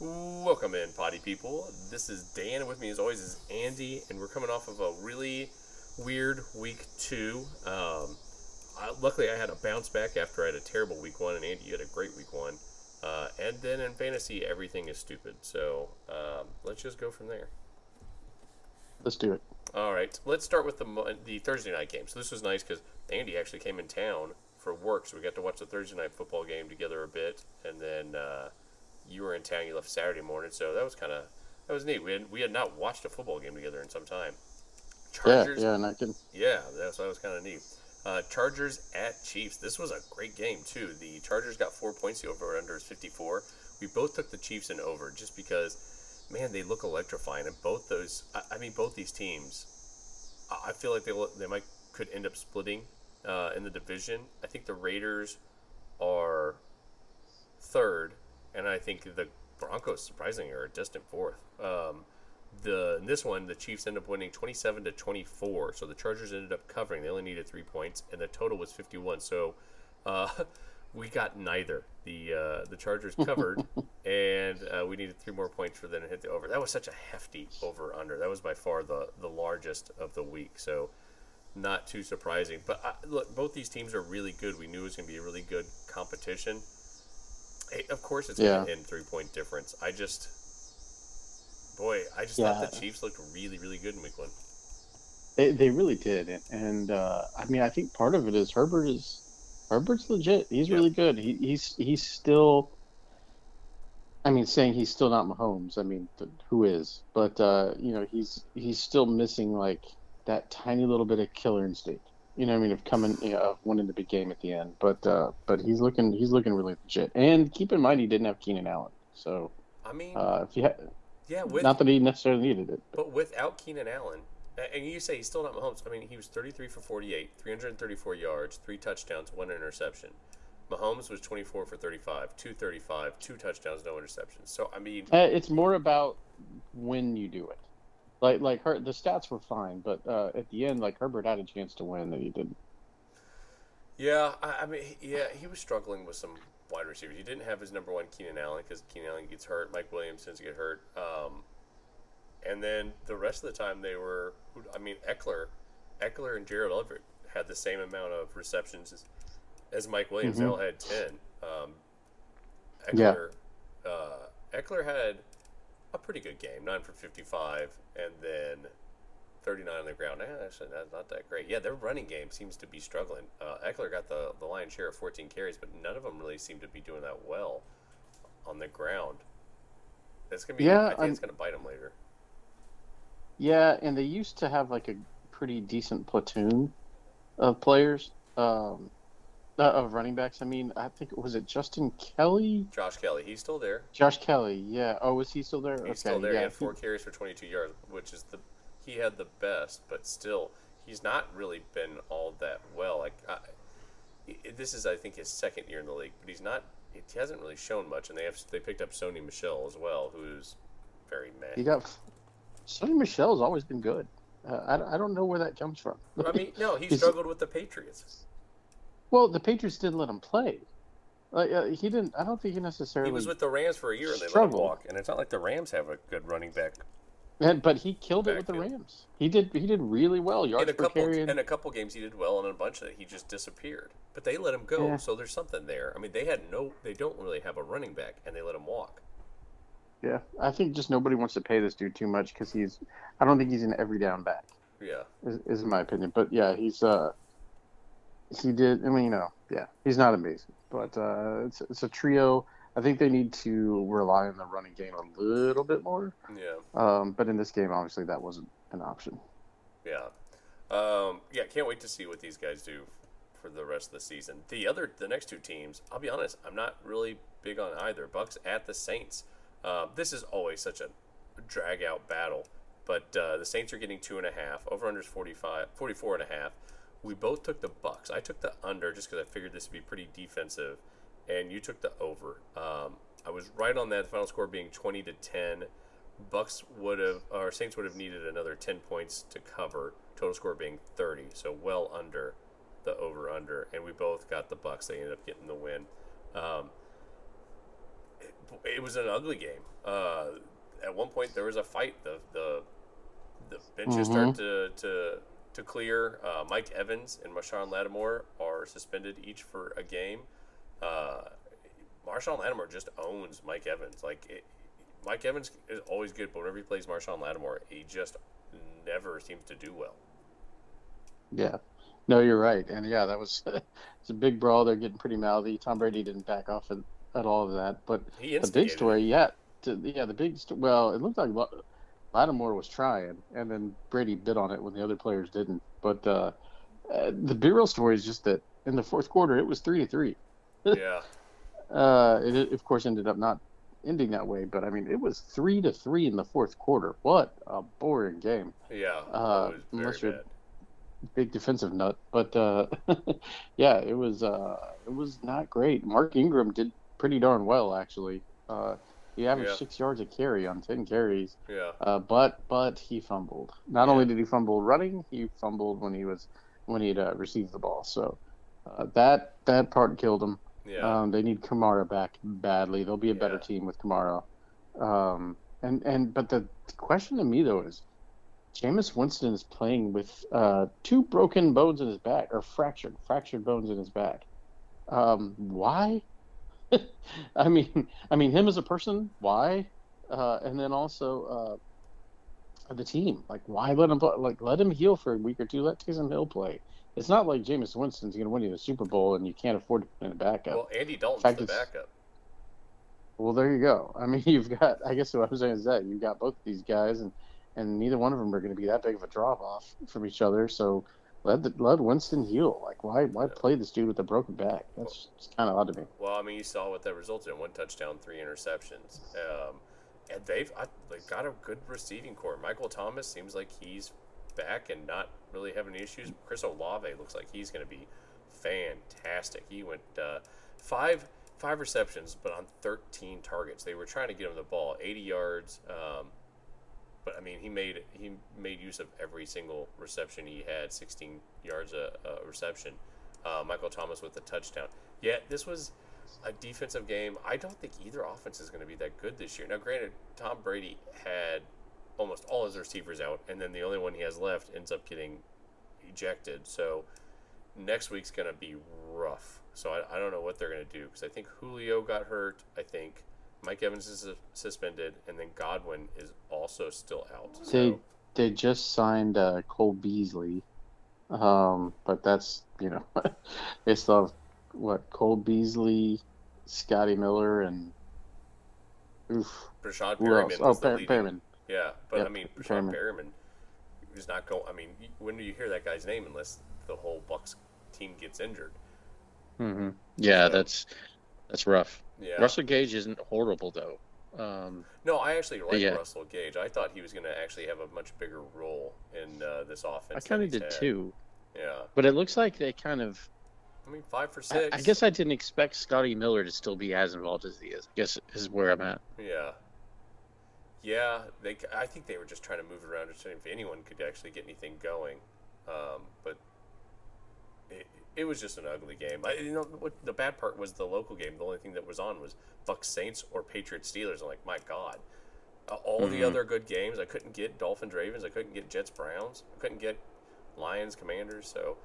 Welcome in, potty people. This is Dan. and With me, as always, is Andy, and we're coming off of a really weird week two. Um, I, luckily, I had a bounce back after I had a terrible week one, and Andy, you had a great week one. Uh, and then in fantasy, everything is stupid. So um, let's just go from there. Let's do it. All right, let's start with the the Thursday night game. So this was nice because Andy actually came in town for work, so we got to watch the Thursday night football game together a bit, and then uh, you were in town. You left Saturday morning, so that was kind of that was neat. We had, we had not watched a football game together in some time. Chargers, yeah, yeah, and I can. Yeah, that's that was kind of neat. Uh, Chargers at Chiefs. This was a great game too. The Chargers got four points. The over under is fifty four. We both took the Chiefs in over just because, man, they look electrifying. And both those, I, I mean, both these teams, I, I feel like they they might could end up splitting uh, in the division. I think the Raiders are third, and I think the Broncos surprisingly are distant fourth. Um, the in this one, the Chiefs ended up winning 27 to 24. So the Chargers ended up covering. They only needed three points, and the total was 51. So uh, we got neither. The uh, the Chargers covered, and uh, we needed three more points for them to hit the over. That was such a hefty over under. That was by far the the largest of the week. So not too surprising. But I, look, both these teams are really good. We knew it was going to be a really good competition. Hey, of course, it's Yeah. going to end three point difference. I just, boy, I just Yeah. thought the Chiefs looked really, really good in week one. They, they really did, and uh, I mean, I think part of it is Herbert is Herbert's legit. He's really good. He, he's he's still. I mean, saying he's still not Mahomes. I mean, th- who is? But uh, you know, he's he's still missing like that tiny little bit of killer instinct. You know, what I mean, of coming, you know, of winning the big game at the end. But uh, but he's looking he's looking really legit. And keep in mind, he didn't have Keenan Allen, so I mean, uh, if you ha- yeah, with not that he necessarily needed it. but without Keenan Allen, and you say he's still not Mahomes. I mean, he was 33 for 48, 334 yards, three touchdowns, one interception. Mahomes was 24 for 35, 235, two touchdowns, no interceptions. So I mean, Uh, it's more about when you do it. Like like her, the stats were fine, but uh, at the end, like Herbert had a chance to win that he didn't. Yeah, I, I mean, yeah, he was struggling with some wide receivers. He didn't have his number one Keenan Allen because Keenan Allen gets hurt. Mike Williams tends to get hurt. Um, and then the rest of the time they were, I mean, Ekeler, Ekeler and Gerald Everett had the same amount of receptions as, as Mike Williams. They Mhm. all had ten. Um, Yeah. Ekeler, uh, Ekeler had a pretty good game, nine for fifty-five, and then 39 on the ground. Eh, actually, that's not that great. Yeah, their running game seems to be struggling. Uh, Ekeler got the, the lion's share of 14 carries, but none of them really seem to be doing that well on the ground. That's gonna be. Yeah, I think I'm- it's gonna bite him later. Yeah, and they used to have like a pretty decent platoon of players, um, uh, of running backs. I mean, I think was it Justin Kelly, Josh Kelley, he's still there. Josh Kelley. Yeah. Oh, is he still there? He's okay. still there. Yeah. he had four carries for 22 yards, which is the he had the best, but still, he's not really been all that well. Like I, i- this is, I think, his second year in the league, but he's not. He hasn't really shown much, and they have they picked up Sony Michel as well, who's very mad. He got. Sony Michel's always been good. Uh, I, don't- I don't know where that comes from. I mean, no, he struggled with the Patriots. Well, the Patriots didn't let him play. Like uh, he didn't. I don't think he necessarily. He was with the Rams for a year, and they let him walk. And it's not like the Rams have a good running back. And, but he killed it with the. Rams. He did. He did really well. Yards In a per couple, in a couple games, he did well, and in a bunch of it, he just disappeared. But they let him go, Yeah. so there's something there. I mean, they had no, they don't really have a running back, and they let him walk. Yeah, I think just nobody wants to pay this dude too much because he's. I don't think he's an every down back. Yeah, Is, is my opinion. But yeah, he's. uh He did. I mean, you know, yeah, he's not amazing, but uh it's it's a trio. I think they need to rely on the running game a little bit more. yeah, Um, but in this game, obviously, that wasn't an option. yeah, um, yeah. Can't wait to see what these guys do for the rest of the season. The other, the next two teams, I'll be honest, I'm not really big on either. Bucks at the Saints. Um, this is always such a drag out battle, but uh, the Saints are getting two and a half. Over under is 45, 44 and a half. We both took the Bucks. I took the under just because I figured this would be pretty defensive, and you took the over. Um, I was right on that. The final score being 20 to 10. Bucks would have, or Saints would have needed another 10 points to cover, total score being 30, so well under the over under, and we both got the Bucks. They ended up getting the win. Um, it, was an ugly game. Uh, at one point, there was a fight. The the the benches Mhm. start to to to clear. Uh, Mike Evans and Marshon Lattimore are suspended each for a game. Uh, Marshon Lattimore just owns Mike Evans. Like it, Mike Evans is always good, but whenever he plays Marshon Lattimore, he just never seems to do well. Yeah. No, you're right. And yeah, that was it's a big brawl. They're getting pretty mouthy. Tom Brady didn't back off at, all of that. But He the big story, yeah, to, yeah, the big st- well, it looked like La- Lattimore was trying, and then Brady bit on it when the other players didn't. But uh, uh, the big real story is just that in the fourth quarter, it was three to three. Yeah, Uh, it, it, of course, ended up not ending that way, but I mean, it was three to three in the fourth quarter. What a boring game. yeah. Uh, unless you're- bad. big defensive nut. But uh, yeah, it was uh, it was not great. Mark Ingram did pretty darn well actually. Uh, he averaged Yeah. six yards a carry on ten carries, Yeah, uh, but but he fumbled. Not only did he fumble running, he fumbled when he was when he'd uh, received the ball. So uh, that that part killed him. yeah. Um, they need Kamara back badly. They'll be a better Yeah. team with Kamara. Um, and and but the question to me though is, Jameis Winston is playing with uh, two broken bones in his back or fractured fractured bones in his back. Um, why? I mean, I mean him as a person. Why? Uh, and then also uh, the team. Like, why let him play? like let him heal for a week or two? Let Taysom Hill play. It's not like Jameis Winston's going to win you the Super Bowl and you can't afford to put in a backup. well, Andy Dalton's fact, the backup. Well, there you go. I mean, you've got. I guess what I'm saying is that you've got both these guys, and and neither one of them are going to be that big of a drop off from each other. So let the, let Winston heal. Like, why why play this dude with a broken back? That's kind of odd to me. Well, I mean, you saw what that resulted in: one touchdown, three interceptions. Um, and they've I, they've got a good receiving core. Michael Thomas seems like he's back and not really having any issues. Chris Olave looks like he's going to be fantastic. He went uh, five five receptions, but on 13 targets. They were trying to get him the ball, 80 yards. Um, but I mean, he made he made use of every single reception he had, 16 yards a, a reception. Uh, Michael Thomas with a touchdown. Yeah, this was a defensive game. I don't think either offense is going to be that good this year. Now, granted, Tom Brady had almost all his receivers out, and then the only one he has left ends up getting ejected. So next week's going to be rough. So I, I don't know what they're going to do because I think Julio got hurt. I think Mike Evans is suspended, and then Godwin is also still out. So They they just signed uh, Cole Beasley, um, but that's you know they still have what Cole Beasley, Scotty Miller, and oof, Rashad who else? Perriman Oh, was Per- leading Perriman. Yeah, but Yep, I mean, Rashad Perriman. Perriman is not going. I mean, when do you hear that guy's name unless the whole Bucks team gets injured? Mm-hmm. Yeah, So- that's that's rough. Yeah. Russell Gage isn't horrible though. Um, No, I actually like Yeah. Russell Gage. I thought he was going to actually have a much bigger role in uh, this offense. I kind of did had. too, Yeah, but it looks like they kind of. I mean, five for I, six. I guess I didn't expect Scotty Miller to still be as involved as he is. I guess is where I'm at. Yeah. Yeah, they. I think they were just trying to move it around to see if anyone could actually get anything going, um, but it, was just an ugly game. I, you know, what the bad part was the local game. The only thing that was on was Bucks Saints or Patriots Steelers. I'm like, my God. Uh, all the Mhm. other good games, I couldn't get Dolphins Ravens. I couldn't get Jets Browns. I couldn't get Lions Commanders. So,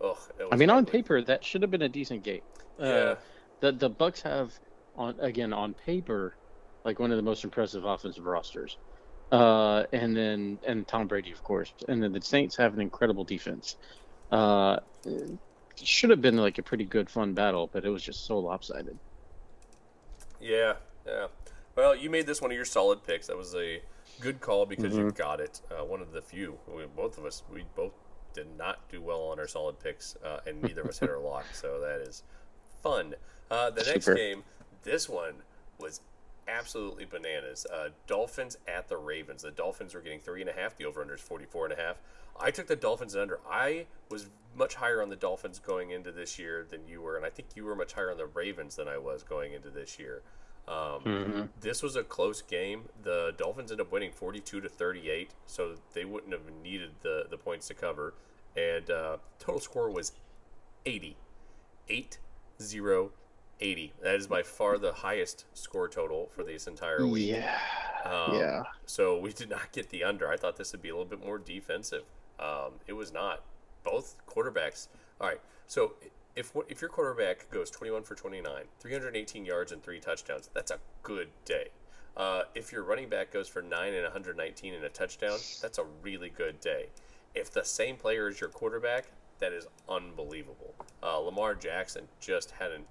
ugh. It was I mean, on paper, that should have been a decent game. Uh, yeah, the the Bucks have on again on paper like one of the most impressive offensive rosters. Uh, and then and Tom Brady, of course, and then the Saints have an incredible defense. Uh, should have been like a pretty good fun battle, but it was just so lopsided. Yeah, yeah. Well, you made this one of your solid picks. That was a good call because you Mm-hmm. got it. Uh, one of the few. We, both of us, we both did not do well on our solid picks, uh, and neither of us hit our lock. So that is fun. Uh, the next Super. game, this one was absolutely bananas. Uh, Dolphins at the Ravens. The Dolphins were getting three and a half. The over under is 44 and a half. I took the Dolphins and under. I was much higher on the Dolphins going into this year than you were, and I think you were much higher on the Ravens than I was going into this year. Um, Mm-hmm. This was a close game. The Dolphins ended up winning 42 to 38, so they wouldn't have needed the, the points to cover. And uh, total score was 80. 8 0 80. That is by far the highest score total for this entire week. Yeah. Um, yeah. So we did not get the under. I thought this would be a little bit more defensive. Um, it was not. Both quarterbacks. All right. So if if your quarterback goes 21 for 29, 318 yards and three touchdowns, that's a good day. Uh, if your running back goes for nine and 119 and a touchdown, that's a really good day. If the same player is your quarterback, that is unbelievable. Uh, Lamar Jackson just had an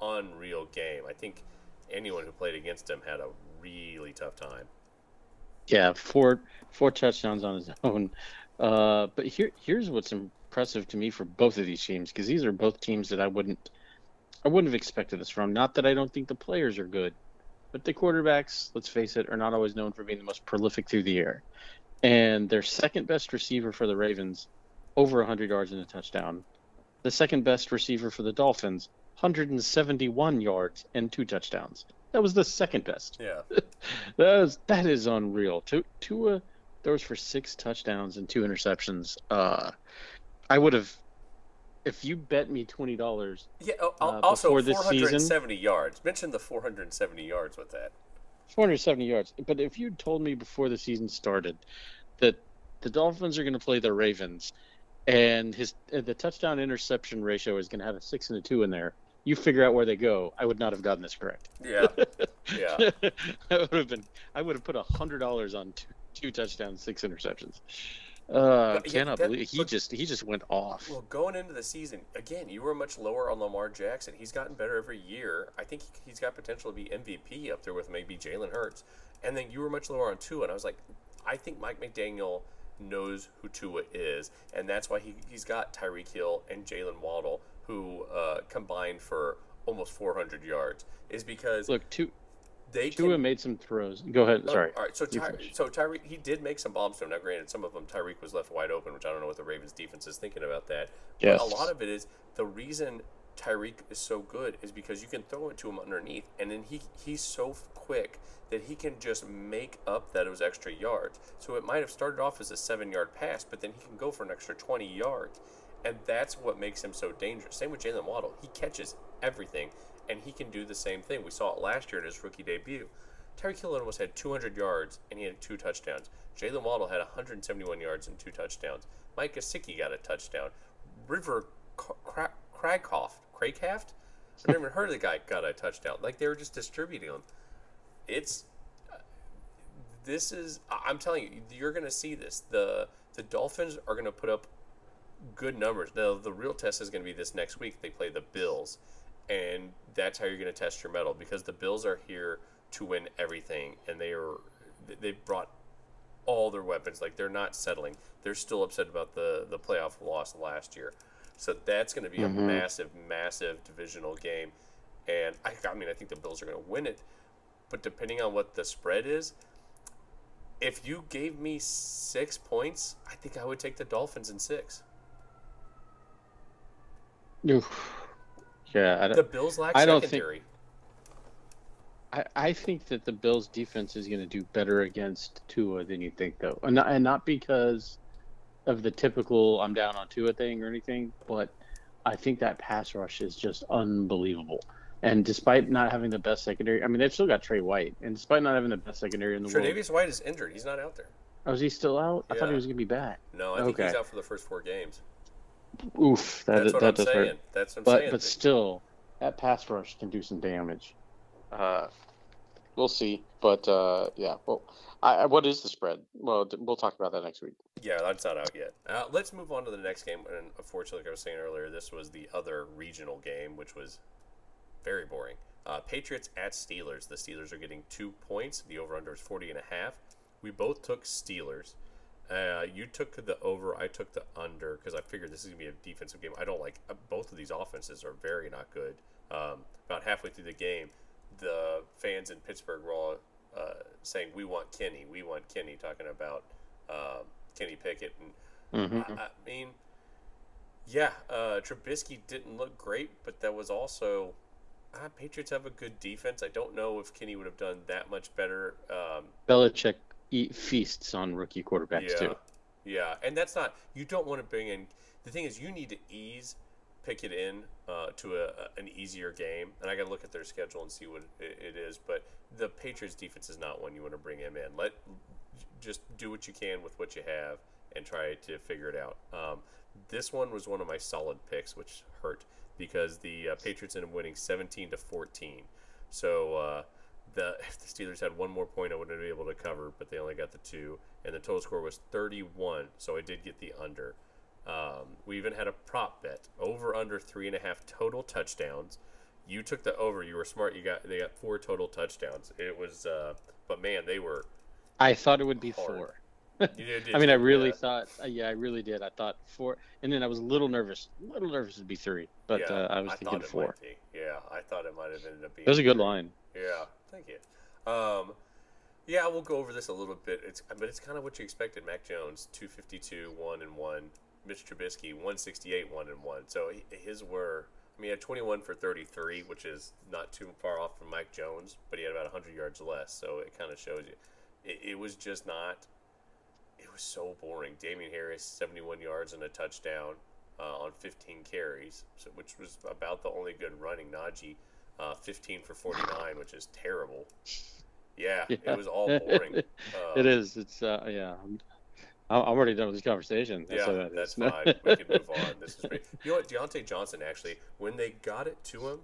unreal game. I think anyone who played against him had a really tough time. Yeah, four four touchdowns on his own. Uh, but here here's what's impressive to me for both of these teams because these are both teams that I wouldn't I wouldn't have expected this from. Not that I don't think the players are good, but the quarterbacks, let's face it, are not always known for being the most prolific through the air. And their second best receiver for the Ravens, over 100 yards and a touchdown. The second best receiver for the Dolphins, 171 yards and two touchdowns. That was the second best. Yeah. That is that is unreal. Tu- Tua throws for six touchdowns and two interceptions. Uh, I would have, if you bet me twenty dollars, Yeah. oh, Uh, also, this 470 yards. Mention the 470 yards with that. four hundred seventy yards. But if you told me before the season started that the Dolphins are going to play the Ravens, and his uh, the touchdown interception ratio is going to have a six and a two in there, you figure out where they go. I would not have gotten this correct. Yeah. Yeah. I would have been. I would have put a hundred dollars on two, two touchdowns, six interceptions. Uh, yeah, cannot that- believe he just he just went off. Well, going into the season, again, you were much lower on Lamar Jackson. He's gotten better every year. I think he- he's got potential to be MVP up there with maybe Jalen Hurts. And then you were much lower on Tua, and I was like, I think Mike McDaniel knows who Tua is, and that's why he, he's got Tyreek Hill and Jaylen Waddle, who uh, combined for almost 400 yards, is because Look, two, they Tua can made some throws. Go ahead. Sorry. All right. So, Ty- so Tyreek, he did make some bombs to him. Now, granted, some of them Tyreek was left wide open, which I don't know what the Ravens defense is thinking about that. Yes. But a lot of it is the reason Tyreek is so good is because you can throw it to him underneath, and then he he's so quick that he can just make up that it was extra yards. So it might have started off as a seven-yard pass, but then he can go for an extra 20 yards, and that's what makes him so dangerous. Same with Jaylen Waddle; he catches everything, and he can do the same thing. We saw it last year in his rookie debut. Tyreek Hill almost had 200 yards and he had two touchdowns. Jaylen Waddle had 171 yards and two touchdowns. Mike Gesicki got a touchdown. River Craghoff, Craghaft? I've never heard of the guy got a touchdown. Like they were just distributing them. It's uh, this is I- I'm telling you, you're going to see this. The the Dolphins are going to put up good numbers. Now the real test is going to be this next week. They play the Bills, and that's how you're going to test your metal because the Bills are here to win everything, and they are they brought all their weapons. Like they're not settling. They're still upset about the the playoff loss last year. So that's going to be a mm-hmm. massive, massive divisional game, and I, I mean I think the Bills are going to win it, but depending on what the spread is, if you gave me six points, I think I would take the Dolphins in six. Oof. Yeah, I The Bills lack I don't think- secondary. I, I think that the Bills' defense is going to do better against Tua than you think, though, and not, and not because of the typical "I'm down on Tua" thing or anything, but I think that pass rush is just unbelievable. And despite not having the best secondary, I mean, they've still got Trey White, and despite not having the best secondary in the world, Tre'Davious White is injured. He's not out there. oh, is he still out? I thought he was going to be back. No, I think he's out for the first four games. Oof, that That's what that I'm does saying. hurt. That's what I'm but saying. but still, that pass rush can do some damage. Uh, we'll see. But uh, yeah, well, I, what is the spread? Well, we'll talk about that next week. Yeah, that's not out yet. Uh, let's move on to the next game. And unfortunately, like I was saying earlier, this was the other regional game, which was very boring. Uh, Patriots at Steelers. The Steelers are getting two points. The over/under is 40 and a half. We both took Steelers. Uh, you took the over. I took the under because I figured this is gonna be a defensive game. I don't like uh, both of these offenses are very not good. Um, about halfway through the game, the fans in Pittsburgh were all uh, saying, "We want Kenny. We want Kenny," talking about um, Kenny Pickett and Mm-hmm. I, I mean, yeah, uh, Trubisky didn't look great, but that was also uh, Patriots have a good defense. I don't know if Kenny would have done that much better. Um, Belichick eat feasts on rookie quarterbacks yeah, too. yeah, and that's not. You don't want to bring in. The thing is, you need to ease Pickett in uh, to a, an easier game, and I got to look at their schedule and see what it, it is. But the Patriots defense is not one you want to bring him in. Let just do what you can with what you have and try to figure it out. Um, this one was one of my solid picks, which hurt because the uh, Patriots ended up winning 17 to 14. So uh, the if the Steelers had one more point, I would have been able to cover, but they only got the two, and the total score was 31. So I did get the under. Um, we even had a prop bet over under three and a half total touchdowns. You took the over. You were smart. You got they got four total touchdowns. It was, uh, but man, they were. I thought it would be Hard. four. Did, I mean, I really thought. Uh, yeah, I really did. I thought four, and then I was a little nervous. A little nervous it'd be three, but Yeah, uh, I was thinking four. Yeah, I thought it might have ended up being. It was a good three. line. Yeah, thank you. Um, yeah, we'll go over this a little bit. It's but it's kind of what you expected. Mac Jones, two fifty two, one and one. Mitch Trubisky, one sixty eight, one and one. So his were. I mean, he had twenty one for thirty three, which is not too far off from Mike Jones, but he had about hundred yards less. So it kind of shows you. It, it was just not. It was so boring. Damien Harris, seventy one yards and a touchdown. Uh, on 15 carries, so, which was about the only good running. Najee, uh, 15 for 49, which is terrible. Yeah, Yeah. it was all boring. Uh, it is. It's uh, yeah. I'm, I'm already done with this conversation. That's Yeah, that that's fine. We can move on. This is great. You know what? Diontae Johnson actually, when they got it to him,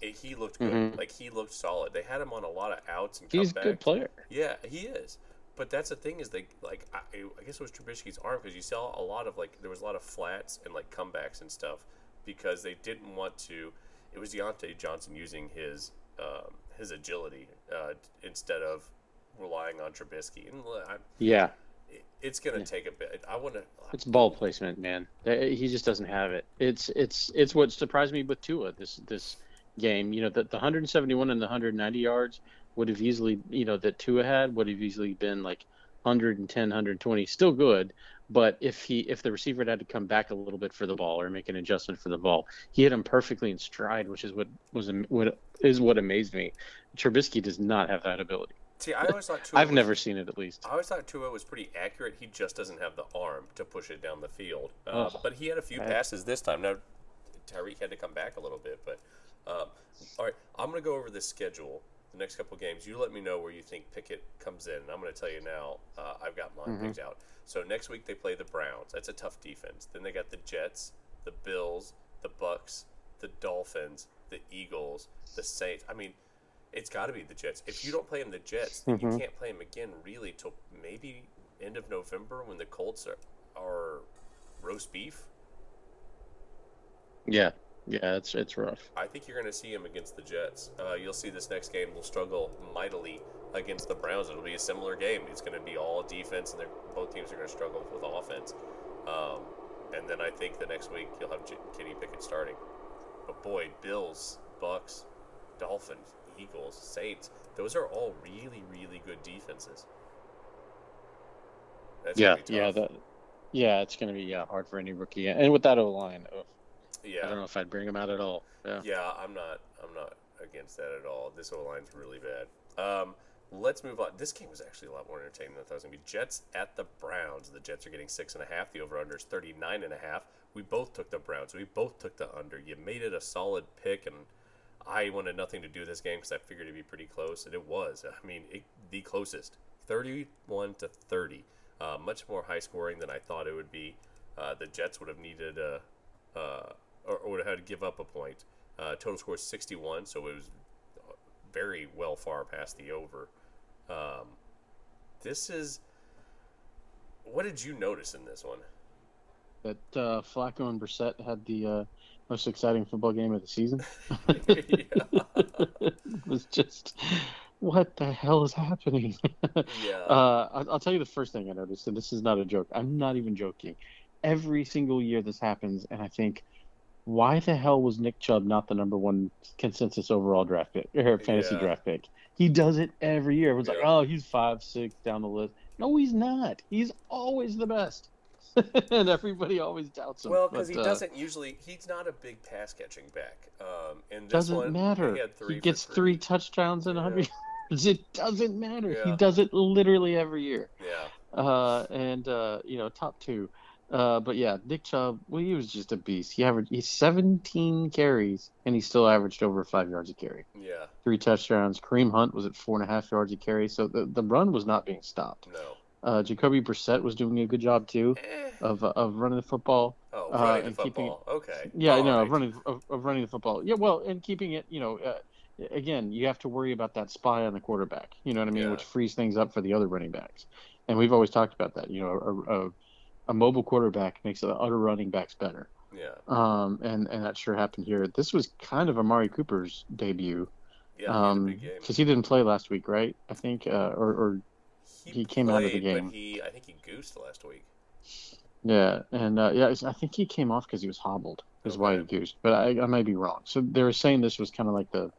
it, he looked good. Mhm. Like he looked solid. They had him on a lot of outs and He's a good player. Yeah, he is. But that's the thing is they like I, I guess it was Trubisky's arm because you saw a lot of like there was a lot of flats and like comebacks and stuff because they didn't want to. It was Diontae Johnson using his um, his agility uh, instead of relying on Trubisky. And uh, I, Yeah, it- it's gonna Yeah. take a bit. I want to. it's ball placement, man. He just doesn't have it. It's it's it's what surprised me with Tua this this game. You know, the, the 171 and the 190 yards would have easily, you know, that Tua had would have easily been like 110, 120, still good. But if he if the receiver had to come back a little bit for the ball or make an adjustment for the ball, he hit him perfectly in stride, which is what was what is what amazed me. Trubisky does not have that ability. See, I always thought Tua I've was- never seen it at least. I always thought Tua was pretty accurate. He just doesn't have the arm to push it down the field. Uh, Ugh. but he had a few passes this time. Now, Tyreek had to come back a little bit. But um, all right, I'm going to go over the schedule. The next couple games, you let me know where you think Pickett comes in. And I'm going to tell you now. Uh, I've got mine Mhm. picked out. So next week they play the Browns. That's a tough defense. Then they got the Jets, the Bills, the Bucks, the Dolphins, the Eagles, the Saints. I mean, it's got to be the Jets. If you don't play them, the Jets, then you can't play them again really till maybe end of November when the Colts are, are roast beef. Yeah, yeah, it's it's rough. I think you're going to see him against the Jets. Uh, you'll see this next game will struggle mightily against the Browns. It'll be a similar game. It's going to be all defense, and both teams are going to struggle with offense. Um, and then I think the next week you'll have J- Kenny Pickett starting. But boy, Bills, Bucks, Dolphins, Eagles, Saints, those are all really, really good defenses. That's yeah, yeah, that, yeah, it's gonna be yeah hard for any rookie, and with that O line, yeah. I don't know if I'd bring him out at all. Yeah, Yeah, I'm not. I'm not against that at all. This O line's really bad. Um, let's move on. This game was actually a lot more entertaining than I thought it was gonna be. Jets at the Browns. The Jets are getting six and a half. The over under is 39 and a half. We both took the Browns. We both took the under. You made it a solid pick, and I wanted nothing to do with this game because I figured it'd be pretty close, and it was. I mean, it, the closest, 31 to 30. Uh, much more high scoring than I thought it would be. Uh, the Jets would have needed a, uh, or, or would have had to give up a point. Uh, total score is 61, so it was very well far past the over. Um, this is. What did you notice in this one? that uh, Flacco and Brissett had the uh, most exciting football game of the season. it was just, what the hell is happening? yeah. Uh, I'll, I'll tell you the first thing I noticed, and this is not a joke. I'm not even joking. Every single year this happens, and I think, why the hell was Nick Chubb not the number one consensus overall draft pick or fantasy Yeah. draft pick? He does it every year. It's like, oh, he's five, six down the list. No, he's not. He's always the best. and everybody always doubts him. Well, because he uh, doesn't usually. He's not a big pass catching back. Um, and this doesn't one, matter. He, had three He gets three touchdowns and Yeah. 100 yards. It doesn't matter. He does it literally every year. Yeah, Uh, and uh, you know, top two. Uh, but yeah, Nick Chubb, well, he was just a beast. He averaged he's 17 carries, and he still averaged over five yards a carry. yeah, Three touchdowns. Kareem Hunt was at four and a half yards a carry, so the, the run was not being stopped. no. Uh, Jacoby Brissett was doing a good job too Eh. of uh, of running the football. Oh, uh, running the and keeping football. Okay. Yeah, I All know right. of running of, of running the football. Yeah, well, and keeping it, you know, uh, again, you have to worry about that spy on the quarterback. You know what I mean, Yeah. which frees things up for the other running backs. And we've always talked about that. You know, a, a, a mobile quarterback makes the other running backs better. Yeah, Um, and and that sure happened here. This was kind of Amari Cooper's debut. yeah. he a um, because he didn't play last week, right? I think, uh, or or he came out of the game. But he, I think he goosed last week. Yeah, and uh, yeah, I think he came off because he was hobbled. Is why he Okay. goosed, but I, I may be wrong. So they were saying this was kind of like the,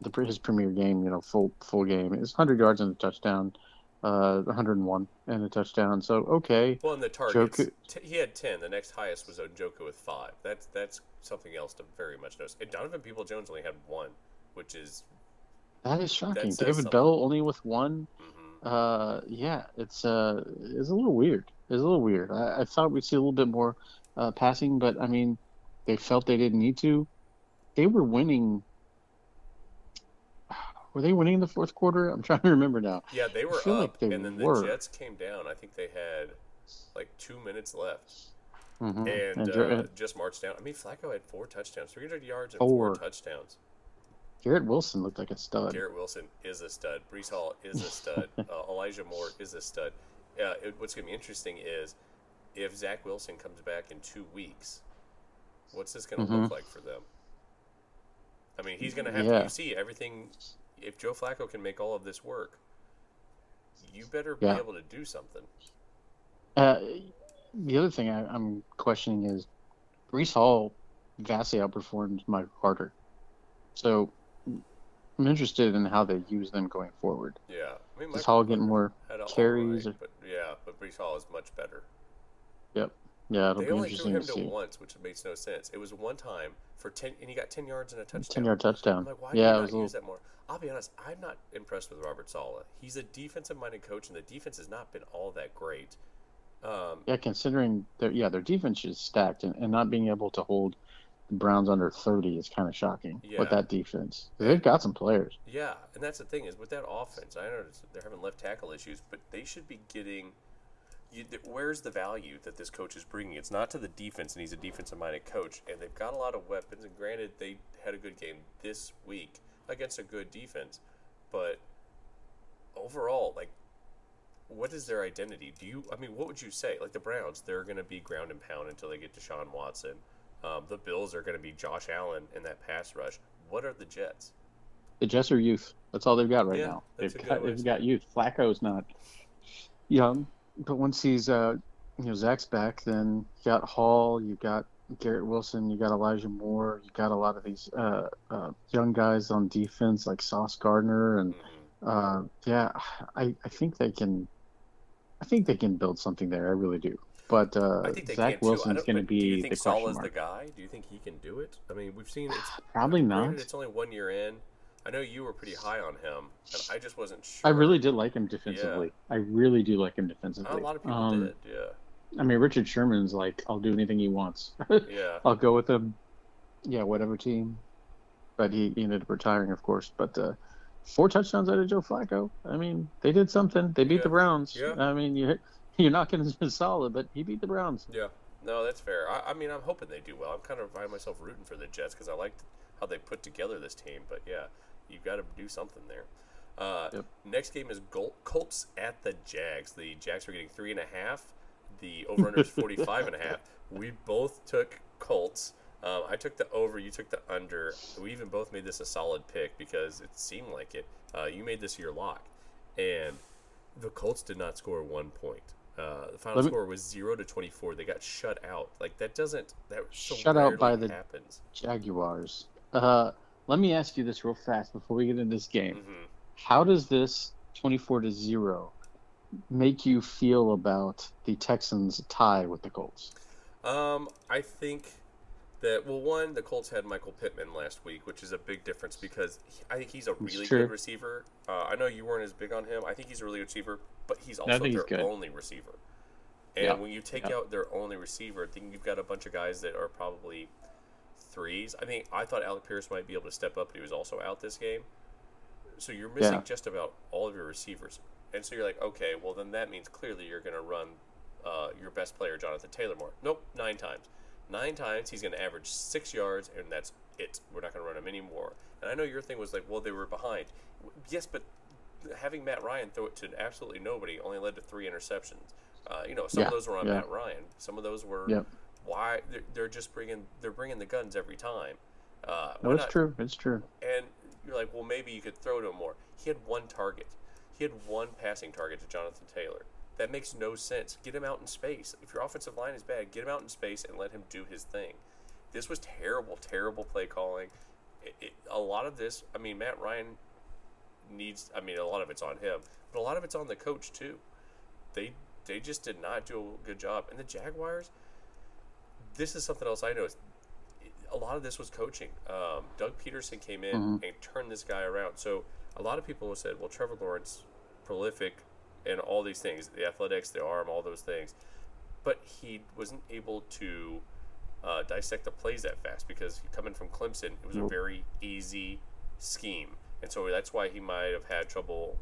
the his premier game, you know, full full game. It was 100 yards and a touchdown, uh, 101 and a touchdown. So okay, Well, and the targets, Joku- t- he had ten. The next highest was Njoku with five. That's that's something else to very much notice. And Donovan People Jones only had one, which is that is shocking. says David something. Bell only with one. mhm. Uh, yeah, it's uh, it's a little weird. It's a little weird. I, I thought we'd see a little bit more uh, passing, but I mean, they felt they didn't need to. They were winning. Were they winning in the fourth quarter? I'm trying to remember now. yeah, they were up, like they and then the were. Jets came down. I think they had like two minutes left, Mhm. and Jer- uh, just marched down. I mean, Flacco had four touchdowns, 300 yards, and Four. four touchdowns. Garrett Wilson looked like a stud. Garrett Wilson is a stud. Breece Hall is a stud. uh, Elijah Moore is a stud. Uh, it, what's going to be interesting is if Zach Wilson comes back in two weeks, what's this going to Mhm. look like for them? I mean, he's going to have Yeah. to. See everything. If Joe Flacco can make all of this work, you better be Yeah. able to do something. Uh, the other thing I, I'm questioning is Breece Hall vastly outperformed Michael Carter. So I'm interested in how they use them going forward. Yeah, I mean, Is Michael Hall getting more had a all carries right, or- but yeah, but Breece Hall is much better. Yeah, it'll They be only threw interesting him to to see. once, which makes no sense. It was one time for ten, and he got ten yards and a touchdown. Ten yard touchdown. I'm like, why yeah, do it you not use little. that more? I'll be honest, I'm not impressed with Robert Saleh. He's a defensive-minded coach, and the defense has not been all that great. Um, Yeah, considering their yeah their defense is stacked and, and not being able to hold the Browns under 30 is kind of shocking Yeah. with that defense. They've got some players. yeah, and that's the thing is with that offense. I know they're having left tackle issues, but they should be getting. You, th- where's the value that this coach is bringing? It's not to the defense, and he's a defensive-minded coach, and they've got a lot of weapons. And granted, they had a good game this week against a good defense, but overall, like, what is their identity? Do you? I mean, what would you say? Like the Browns, they're going to be ground and pound until they get to Sean Watson. Um, the Bills are going to be Josh Allen in that pass rush. What are the Jets? The Jets are youth. That's all they've got right Yeah, now. They've got they've got youth. Flacco's not young, but once he's uh you know Zach's back, then you got Hall, you got Garrett Wilson, you got Elijah Moore, you got a lot of these uh, uh young guys on defense like Sauce Gardner and Mhm. uh yeah, I I think they can I think they can build something there. I really do. But uh, Zach. Wilson's going to but Do you be think the question Saleh's mark. the guy? Do you think he can do it? I mean, we've seen it's Probably not. It's only one year in. I know you were pretty high on him, and I just wasn't sure. I really did like him defensively. I really do like him defensively. A lot of people Um, did. Yeah, I mean, Richard Sherman's like, I'll do anything he wants. yeah. I'll go with him. Yeah, whatever team. But he, he ended up retiring, of course. But uh, four touchdowns out of Joe Flacco. I mean, they did something. They beat Yeah. the Browns. Yeah. I mean, you you're not going to be solid, but he beat the Browns. Yeah, no, that's fair. I, I mean, I'm hoping they do well. I'm kind of find myself rooting for the Jets because I liked how they put together this team. But yeah, you've got to do something there. Uh, Yep. Next game is Gol- Colts at the Jags. The Jags are getting three and a half. The over under is 45 and a half. We both took Colts. Um, I took the over. You took the under. We even both made this a solid pick because it seemed like it. Uh, you made this your lock, and the Colts did not score one point. Uh, the final me- score was zero to twenty four. They got shut out. Like that doesn't that so Shut out by rarely the- happens. Jaguars. Uh, let me ask you this real fast before we get into this game. hmm How does this 24 to 0 make you feel about the Texans' tie with the Colts? Um, I think that well, one, the Colts had Michael Pittman last week, which is a big difference because he, I think he's a really good receiver. Uh, I know you weren't as big on him. I think he's a really good receiver, but he's also their he's only receiver. And Yeah. when you take Yeah. out their only receiver, then you've got a bunch of guys that are probably threes. I think I thought Alec Pierce might be able to step up, but he was also out this game. So you're missing Yeah. just about all of your receivers. And so you're like, okay, well then that means clearly you're going to run uh, your best player, Jonathan Taylor, more. Nope, nine times. Nine times he's going to average six yards, and that's it. We're not going to run him anymore. And I know your thing was like, well, they were behind. Yes, but having Matt Ryan throw it to absolutely nobody only led to three interceptions. Uh, you know, some Yeah, of those were on yeah. Matt Ryan. Some of those were Yep. Why they're, they're just bringing they're bringing the guns every time. Uh, No, it's not- true. It's true. and you're like, well, maybe you could throw to him more. He had one target. He had one passing target to Jonathan Taylor. That makes no sense. Get him out in space. If your offensive line is bad, get him out in space and let him do his thing. This was terrible, terrible play calling. It, it, a lot of this, I mean, Matt Ryan needs. I mean, a lot of it's on him, but a lot of it's on the coach too. They they just did not do a good job. And the Jaguars, this is something else I noticed a lot of this was coaching. Um, Doug Pederson came in Mhm. and turned this guy around. So a lot of people said, well, Trevor Lawrence, prolific, and all these things, the athletics, the arm, all those things, but he wasn't able to uh, dissect the plays that fast because coming from Clemson, it was a very easy scheme, and so that's why he might have had trouble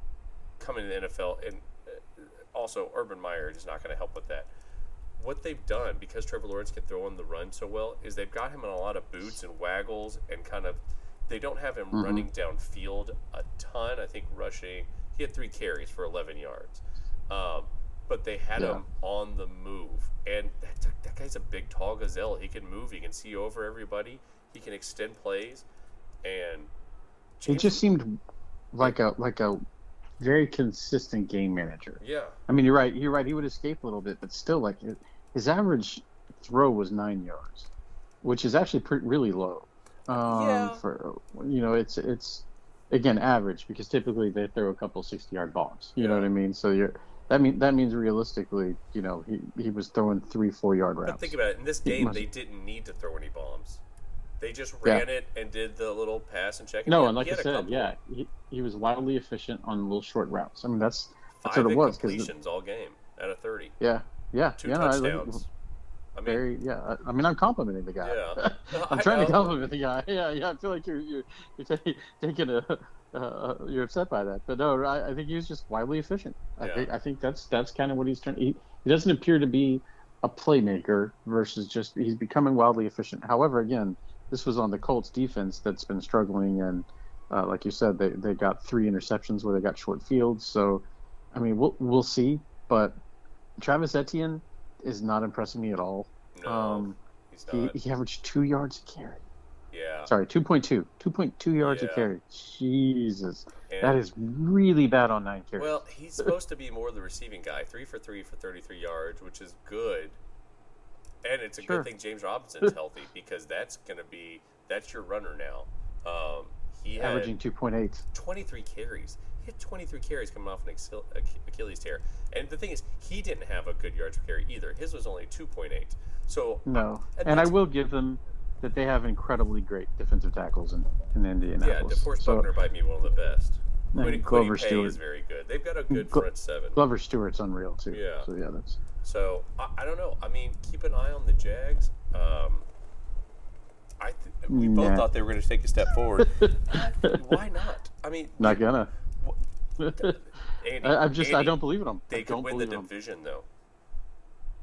coming to the NFL. And uh, also, Urban Meyer is not going to help with that what they've done because Trevor Lawrence can throw on the run so well is they've got him in a lot of boots and waggles and kind of they don't have him Mhm. running downfield a ton. I think rushing he had three carries for 11 yards, um, but they had Yeah. him on the move and that, that guy's a big tall gazelle. He can move. He can see over everybody. He can extend plays, and James- just seemed like a like a very consistent game manager. yeah I mean, you're right. You're right. He would escape a little bit, but still, like it- his average throw was nine yards, which is actually pretty really low. Um, Yeah. For you know, it's it's again average because typically they throw a couple sixty yard bombs. You know what I mean? So you're that mean that means realistically, you know, he he was throwing three four yard routes. But think about it. In this game, must- they didn't need to throw any bombs. They just Yeah. ran it and did the little pass and check. no, he and like I said, yeah, he, he was wildly efficient on little short routes. I mean, that's that's five what it was. 'cause the- incompletions all game out of thirty, yeah, yeah, two yeah. no, I- touchdowns. I mean, very yeah. I I mean, I'm complimenting the guy. Yeah. I'm I trying to compliment the guy. Yeah, yeah. I feel like you're you're, you're ta- taking a uh, you're upset by that, but no, I, I think he was just wildly efficient. I Yeah. think I think that's that's kind of what he's trying. He, he doesn't appear to be a playmaker versus just he's becoming wildly efficient. However, again, this was on the Colts defense that's been struggling, and uh, like you said, they they got three interceptions where they got short fields. So, I mean, we'll we'll see, but Travis Etienne is not impressing me at all. no, um, he's He, he averaged two yards a carry. yeah, Sorry, 2.2. 2.2 yards Yeah. a carry. Jesus. and, That is really bad on nine carries. well, he's supposed to be more the receiving guy. Three for three for thirty-three yards, which is good. And it's a Sure. good thing James Robinson's healthy because that's going to be that's your runner now. Um, he Averaging 2.8. 23 carries. He had 23 carries coming off an Achilles tear. And the thing is, he didn't have a good yards per carry either. His was only 2.8. So, No. And And I will give them that they have incredibly great defensive tackles in, in Indianapolis. yeah. DeForest So, Buckner might be one of the best. Quiddy, Glover Quiddy Stewart. is very good. They've got a good Glo- front seven. Glover Stewart's unreal, too. Yeah. So, yeah, that's. So, I, I don't know. I mean, keep an eye on the Jags. Um, I th- we both thought they were going to take a step forward. Why not? I mean, Not gonna. Andy, I, I'm just, I don't believe in them. They I could don't win the in them. division, though.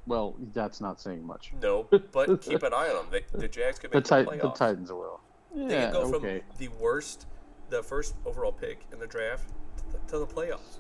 Well, that's not saying much. No, but keep an eye on them. They, the Jags could The, make the, tit- playoffs. the Titans will. They Yeah, could go okay. from the worst, the first overall pick in the draft, to the playoffs.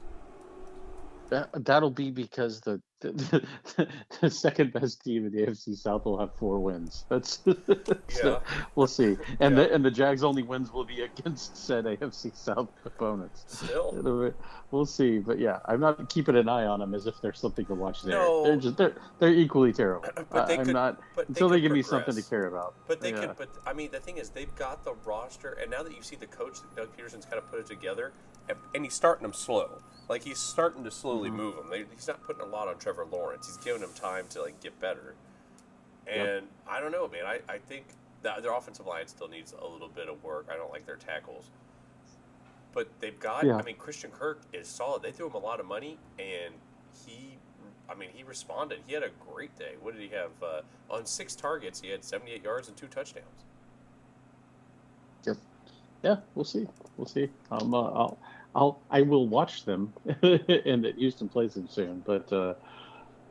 That that'll be because the the, the second best team in the AFC South will have four wins. That's so we'll see. And Yeah. the and the Jags' only wins will be against said AFC South opponents. Still, We'll see, but yeah, I'm not keeping an eye on them as if there's something to watch there. No. They're just they're they're equally terrible. But they I, am could- not but until they, could give me something to care about. but they Yeah. could. But I mean, the thing is, they've got the roster, and now that you see the coach, Doug Pederson's kind of put it together, and, and he's starting them slow. Like he's starting to slowly mm-hmm. move him. They, he's not putting a lot on Trevor Lawrence. He's giving him time to like get better. And yep. I don't know, man. I, I think that their offensive line still needs a little bit of work. I don't like their tackles. But they've got, yeah. I mean, Christian Kirk is solid. They threw him a lot of money, and he, I mean, he responded. He had a great day. What did he have? Uh, on six targets, he had 78 yards and two touchdowns. Yep. Yeah, we'll see. We'll see. Um, uh, I'll, I'll, I will watch them, and that Houston plays them soon. But uh,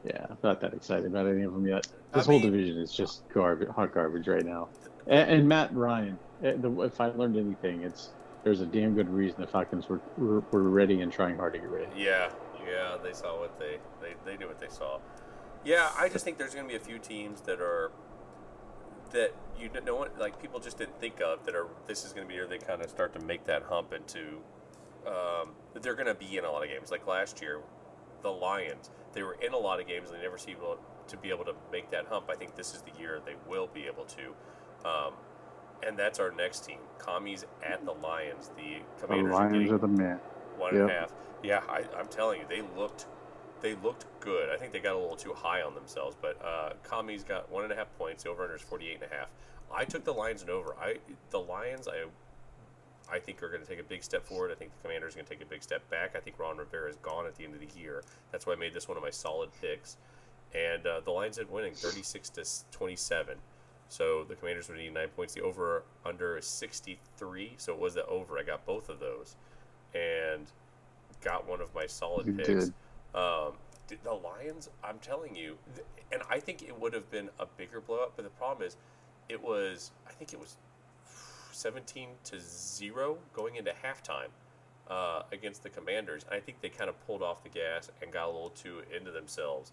yeah, I'm not that excited about any of them yet. This I whole mean, division is just garbage, hot garbage right now. And, and Matt Ryan, eh, if I learned anything, it's there's a damn good reason the Falcons were, were, were ready and trying hard to get ready. Yeah, yeah, they saw what they they they knew what they saw. Yeah, I just think there's going to be a few teams that are that you know what like people just didn't think of that are this is going to be where they kind of start to make that hump into um, that they're going to be in a lot of games like last year the Lions they were in a lot of games and they never seemed to be able to make that hump I think this is the year they will be able to um, and that's our next team. Commies at the Lions. The Commanders the Lions are, are the man. One yep. and a half. Yeah, I, am telling you, they looked they looked good. I think they got a little too high on themselves, but uh, Commies got one and a half points. The over under is 48 and a half. I took the Lions and over. I the Lions I I think are going to take a big step forward. I think the Commanders are going to take a big step back. I think Ron Rivera is gone at the end of the year. That's why I made this one of my solid picks. And uh, the Lions ended winning 36 to 27. So the Commanders would need nine points. The over under is 63. So it was the over. I got both of those and got one of my solid you picks. Um, the Lions, I'm telling you, and I think it would have been a bigger blowout, but the problem is it was, I think it was 17 to 0 going into halftime. Uh, against the Commanders. I think they kind of pulled off the gas and got a little too into themselves,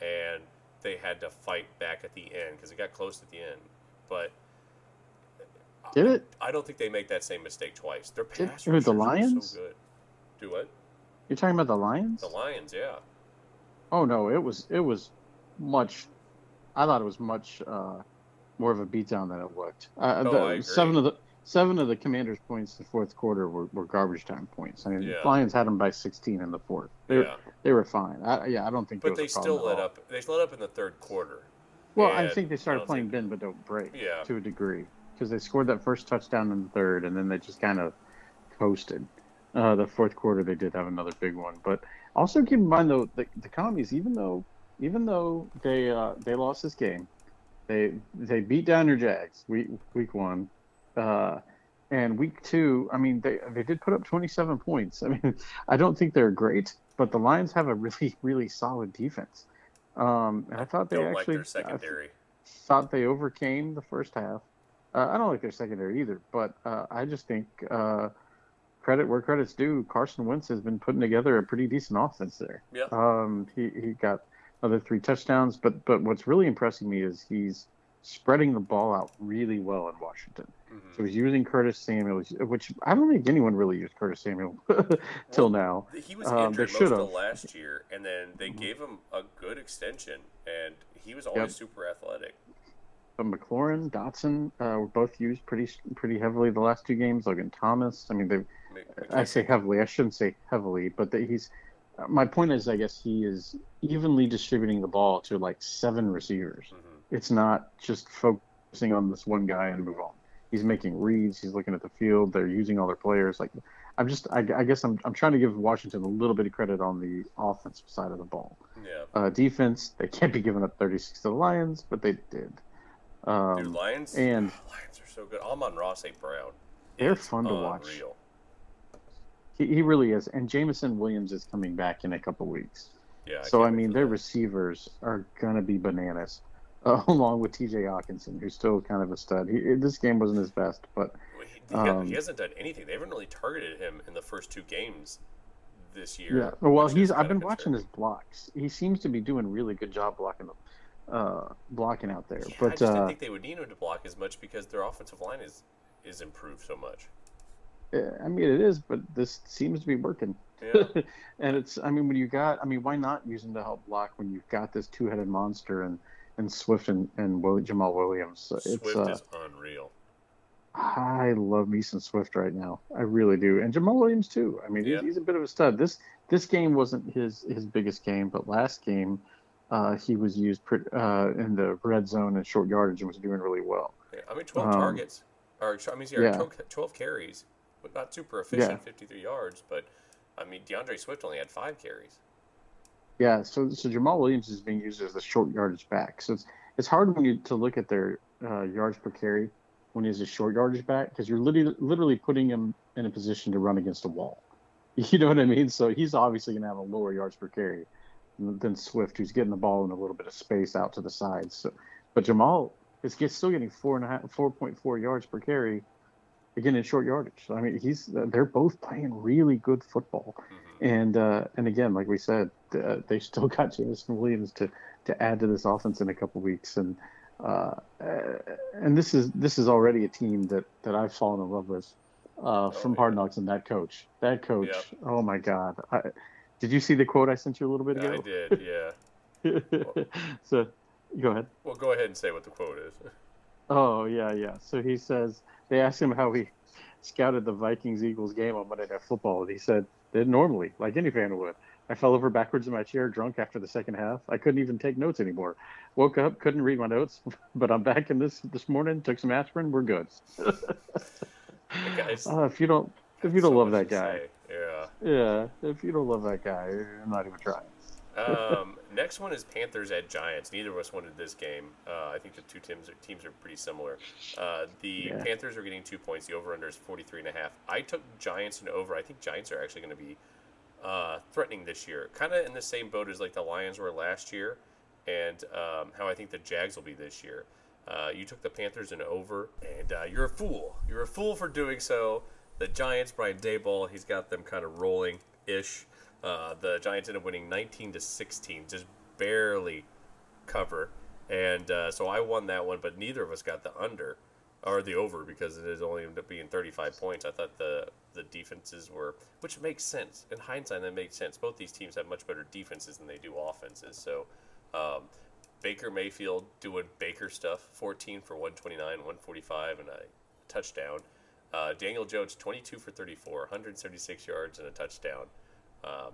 and they had to fight back at the end because it got close at the end. But did it? I don't think they make that same mistake twice. Their pass did, the Lions so good. Do what? You're talking about the Lions? The Lions, yeah. Oh no, it was it was much. I thought it was much uh, more of a beatdown than it looked. Uh, oh, the, I. Seven of the seven of the Commanders' points in the fourth quarter were, were garbage time points. I mean, yeah. Lions had them by 16 in the fourth. They, yeah. they were fine. I, yeah, I don't think. But they still let up. They let up in the third quarter. Well, I think they started playing bend but don't break. Yeah. To a degree, because they scored that first touchdown in the third, and then they just kind of coasted. Uh, the fourth quarter, they did have another big one, but also keep in mind though the, the commies, even though even though they uh, they lost this game, they they beat down your Jags week week one. Uh, and week two, I mean, they they did put up 27 points. I mean, I don't think they're great, but the Lions have a really really solid defense. Um, and I thought they don't actually like secondary. thought they overcame the first half. Uh, I don't like their secondary either, but uh, I just think uh, credit where credit's due. Carson Wentz has been putting together a pretty decent offense there. Yeah. Um, he he got another three touchdowns, but but what's really impressing me is he's spreading the ball out really well in Washington. Mm-hmm. So he's using Curtis Samuel, which I don't think anyone really used Curtis Samuel till well, now. He was um, injured most of last year, and then they mm-hmm. gave him a good extension, and he was always yep. super athletic. But McLaurin, Dotson uh, were both used pretty pretty heavily the last two games. Logan Thomas, I mean, they. I say heavily. I shouldn't say heavily, but the, he's. My point is, I guess he is evenly distributing the ball to like seven receivers. Mm-hmm it's not just focusing on this one guy and move on. He's making reads. He's looking at the field. They're using all their players. Like, I'm just, I, I guess I'm, I'm trying to give Washington a little bit of credit on the offensive side of the ball. Yeah. Uh, defense, they can't be giving up 36 to the Lions, but they did. Um, Dude, Lions and Lions are so good. Amon-Ra St. Brown. They're fun to unreal. watch. He, he really is, and Jameson Williams is coming back in a couple weeks. Yeah. I so I mean, their that. receivers are gonna be bananas uh, along with T.J. Hockenson, who's still kind of a stud. He, this game wasn't his best, but he, um, he, hasn't done anything. They haven't really targeted him in the first two games this year. Yeah, well, he's. I've been watching his blocks. He seems to be doing a really good job blocking them, uh, blocking out there. Yeah, but I just uh, didn't think they would need him to block as much because their offensive line is is improved so much. I mean it is, but this seems to be working. Yeah. and it's. I mean, when you got. I mean, why not use him to help block when you've got this two-headed monster and and Swift and, and Will, Jamaal Williams. Swift uh, is unreal. I love Mason Swift right now. I really do, and Jamaal Williams too. I mean, Yeah. he's, he's a bit of a stud. This this game wasn't his his biggest game, but last game uh, he was used uh, in the red zone and short yardage and was doing really well. Yeah, I mean, 12 Um, targets, or I mean, sorry, yeah. 12, 12 carries, but not super efficient, Yeah. 53 yards. But I mean, D'Andre Swift only had five carries. Yeah, so so Jamaal Williams is being used as the short yardage back. So it's it's hard when you to look at their uh, yards per carry when he's a short yardage back because you're literally literally putting him in a position to run against a wall. You know what I mean? So he's obviously going to have a lower yards per carry than Swift, who's getting the ball in a little bit of space out to the sides. So, but Jamaal is get, still getting four and a half, four point four yards per carry, again in short yardage. So, I mean, he's they're both playing really good football. hmm And uh, and again, like we said, uh, they still got Jameson Williams to, to add to this offense in a couple weeks, and uh, and this is this is already a team that, that I've fallen in love with uh, from yeah. Hard Knocks and that coach. That coach, Yep. oh my God! I, did you see the quote I sent you a little bit ago? I did, yeah. so, go ahead. Well, go ahead and say what the quote is. Oh yeah, yeah. So he says they asked him how he scouted the Vikings Eagles game on Monday Night Football, and he said that normally, like any fan would, I fell over backwards in my chair, drunk after the second half. I couldn't even take notes anymore. Woke up, couldn't read my notes, but I'm back in this this morning. Took some aspirin, we're good. Guy's- Uh, if you don't, if you don't so love that guy. Yeah. yeah, if you don't love that guy, you're not even trying. Um, next one is Panthers at Giants. Neither of us wanted this game. Uh, I think the two teams are, teams are pretty similar. Uh, the Yeah. Panthers are getting two points. The over/under is 43 and a half. I took Giants and over. I think Giants are actually going to be uh, threatening this year, kind of in the same boat as like the Lions were last year, and um, how I think the Jags will be this year. Uh, you took the Panthers in over, and uh, you're a fool. You're a fool for doing so. The Giants, Brian Daboll, he's got them kind of rolling ish. Uh, the Giants end up winning 19 to 16, just barely cover, and uh, so I won that one. But neither of us got the under or the over because it is only ended up being 35 points. I thought the the defenses were, which makes sense in hindsight. That makes sense. Both these teams have much better defenses than they do offenses. So. Um, Baker Mayfield doing Baker stuff, 14 for 129, 145, and a touchdown. Uh, Daniel Jones, 22 for 34, 176 yards and a touchdown. Um,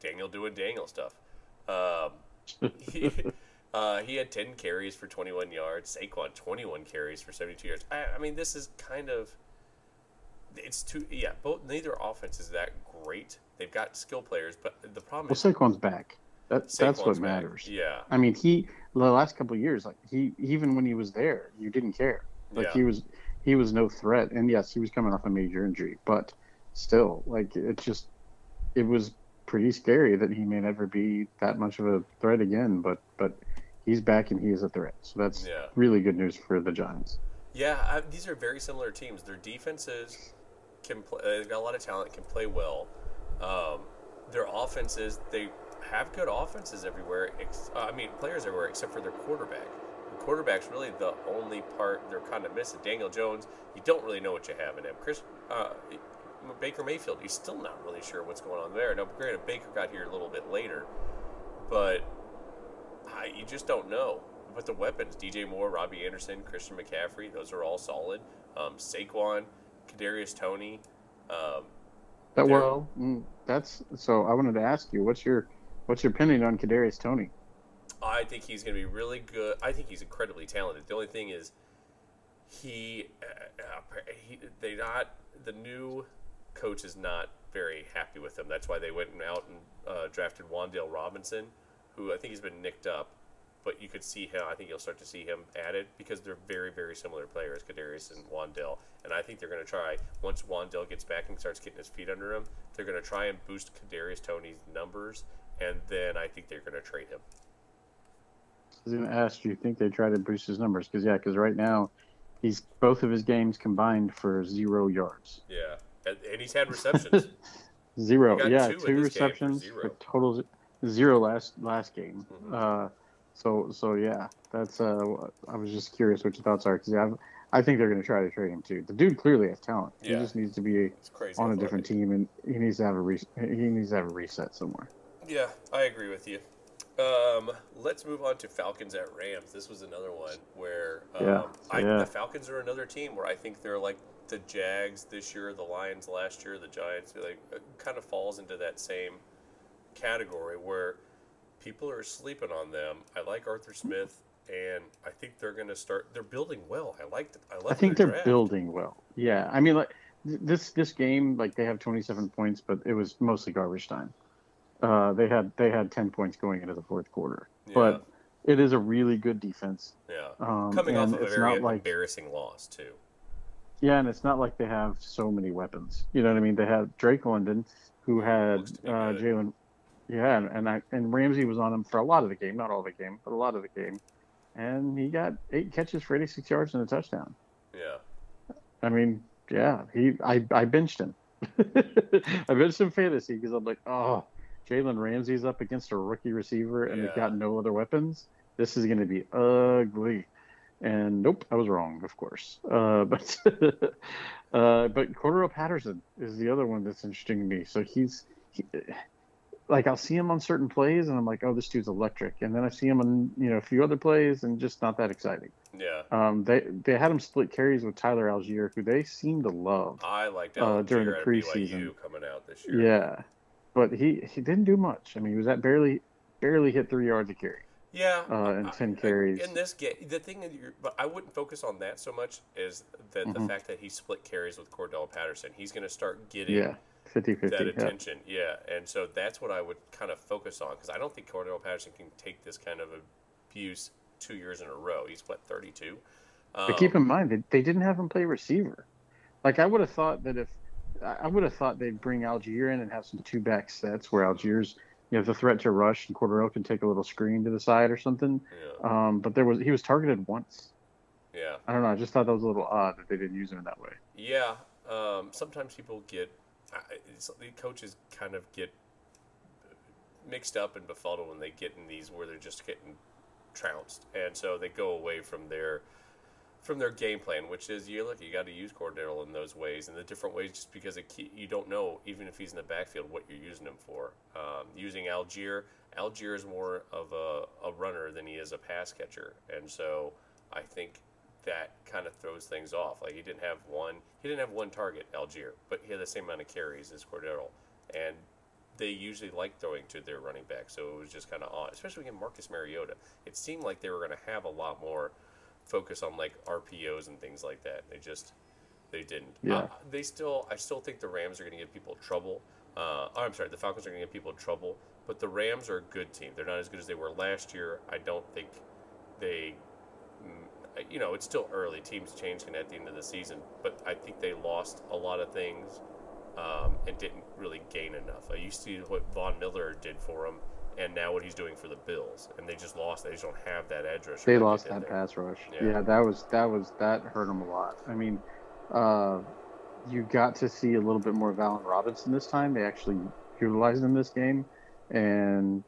Daniel doing Daniel stuff. Um, he, uh, he had 10 carries for 21 yards. Saquon, 21 carries for 72 yards. I, I mean, this is kind of. It's too. Yeah, both neither offense is that great. They've got skill players, but the problem Well, is. Saquon's back. That, that's Saquon's what back. matters. Yeah. I mean, he the last couple of years, like he even when he was there, you didn't care. Like Yeah. he was he was no threat, and yes, he was coming off a major injury, but still, like it just it was pretty scary that he may never be that much of a threat again. But but he's back and he is a threat, so that's Yeah. really good news for the Giants. Yeah, I, these are very similar teams. Their defenses can play. They've got a lot of talent, can play well. Um, their offenses, they have good offenses everywhere. Ex- uh, I mean, players everywhere except for their quarterback. The quarterback's really the only part they're kind of missing. Daniel Jones, you don't really know what you have in him. Chris uh, Baker Mayfield, you're still not really sure what's going on there. Now, granted, Baker got here a little bit later, but you just don't know. But the weapons, DJ Moore, Robbie Anderson, Christian McCaffrey, those are all solid. Um, Saquon, Kadarius Toney. Um, That well, mm, that's so. I wanted to ask you, what's your what's your opinion on Kadarius Toney? I think he's going to be really good. I think he's incredibly talented. The only thing is, he, uh, uh, he they not the new coach is not very happy with him. That's why they went out and uh, drafted Wan'Dale Robinson, who I think he's been nicked up. But you could see him. I think you'll start to see him added because they're very, very similar players, Kadarius and Wan'Dale. And I think they're going to try once Wan'Dale gets back and starts getting his feet under him. They're going to try and boost Kadarius Toney's numbers, and then I think they're going to trade him. I was going to ask, do you think they try to boost his numbers? Because yeah, because right now, he's both of his games combined for zero yards. Yeah, and, and he's had receptions. Zero, yeah, two two this for receptions zero. for total zero last last game. Mhm. Uh, so so yeah, that's. Uh, I was just curious what your thoughts are because yeah, I've- I think they're going to try to trade him too. The dude clearly has talent. Yeah. He just needs to be on a different team, and he needs to have a re- he needs to have a reset somewhere. Yeah, I agree with you. Um, let's move on to Falcons at Rams. This was another one where um, Yeah. I, Yeah. the Falcons are another team where I think they're like the Jags this year, the Lions last year, the Giants. Like, it kind of falls into that same category where people are sleeping on them. I like Arthur Smith, and I think they're going to start. They're building well. I like. I love. I think they're draft. building well. Yeah, I mean, like this this game, like they have 27 points, but it was mostly garbage time. Uh, they had they had 10 points going into the fourth quarter, Yeah. but it is a really good defense. Yeah. Um, Coming off of a very not like embarrassing loss too. yeah, and it's not like they have so many weapons. You know what I mean? They had Drake London, who had Looks to be uh. Jalen. Yeah, and and, I, and Ramsey was on him for a lot of the game, not all the game, but a lot of the game, and he got eight catches for 86 yards and a touchdown. Yeah. I mean, yeah, he I I benched him. I benched him fantasy because I'm like, oh, Jalen Ramsey's up against a rookie receiver and they've got no other weapons. This is going to be ugly. And nope, I was wrong, of course. Uh, but uh, but Cordero Patterson is the other one that's interesting to me. So he's he, like I'll see him on certain plays and I'm like, oh, this dude's electric. And then I see him on you know a few other plays and just not that exciting. Yeah. Um, they they had him split carries with Tyler Allgeier, who they seem to love. I liked Uh, Allgeier during the preseason. Coming out this year. Yeah, but he he didn't do much. I mean, he was at barely barely hit three yards a carry Yeah, uh, and ten I- carries. In this game, the thing that you're, but I wouldn't focus on that so much is that the Mhm. fact that he split carries with Cordell Patterson. He's going to start getting yeah, 50-50. that attention. Yeah, and so that's what I would kind of focus on because I don't think Cordell Patterson can take this kind of abuse two years in a row. He's what 32. Um, But keep in mind that they didn't have him play receiver. Like I would have thought that if I would have thought they'd bring Allgeier in and have some two back sets where Allgeier's you know the threat to rush and Cordero can take a little screen to the side or something. yeah, Um, but there was he was targeted once. yeah. I don't know. I just thought that was a little odd that they didn't use him in that way. Yeah, um, sometimes people get the coaches kind of get mixed up and befuddled when they get in these where they're just getting trounced, and so they go away from their from their game plan, which is you look you got to use Cordero in those ways and the different ways, just because it, ke- you don't know even if he's in the backfield what you're using him for. Um, using Allgeier, Allgeier is more of a, a runner than he is a pass catcher, and so I think that kind of throws things off. Like he didn't have one, he didn't have one target, Allgeier, but he had the same amount of carries as Cordero, and they usually like throwing to their running back, so it was just kind of odd, especially against Marcus Mariota. It seemed like they were going to have a lot more focus on like RPOs and things like that. They just they didn't. Yeah. Uh, they still, I still think the Rams are going to give people trouble. Uh, oh, I'm sorry, the Falcons are going to give people trouble, but the Rams are a good team. They're not as good as they were last year. I don't think they you know, it's still early. Teams changing at the end of the season, but I think they lost a lot of things um, and didn't really gain enough. I used to see what Von Miller did for them, and now what he's doing for the Bills, and they just lost. They just don't have that edge rush. They lost that there. pass rush. Yeah. Yeah. that was that was that hurt them a lot. I mean, uh, you got to see a little bit more of Allen Robinson this time. They actually utilized him this game, and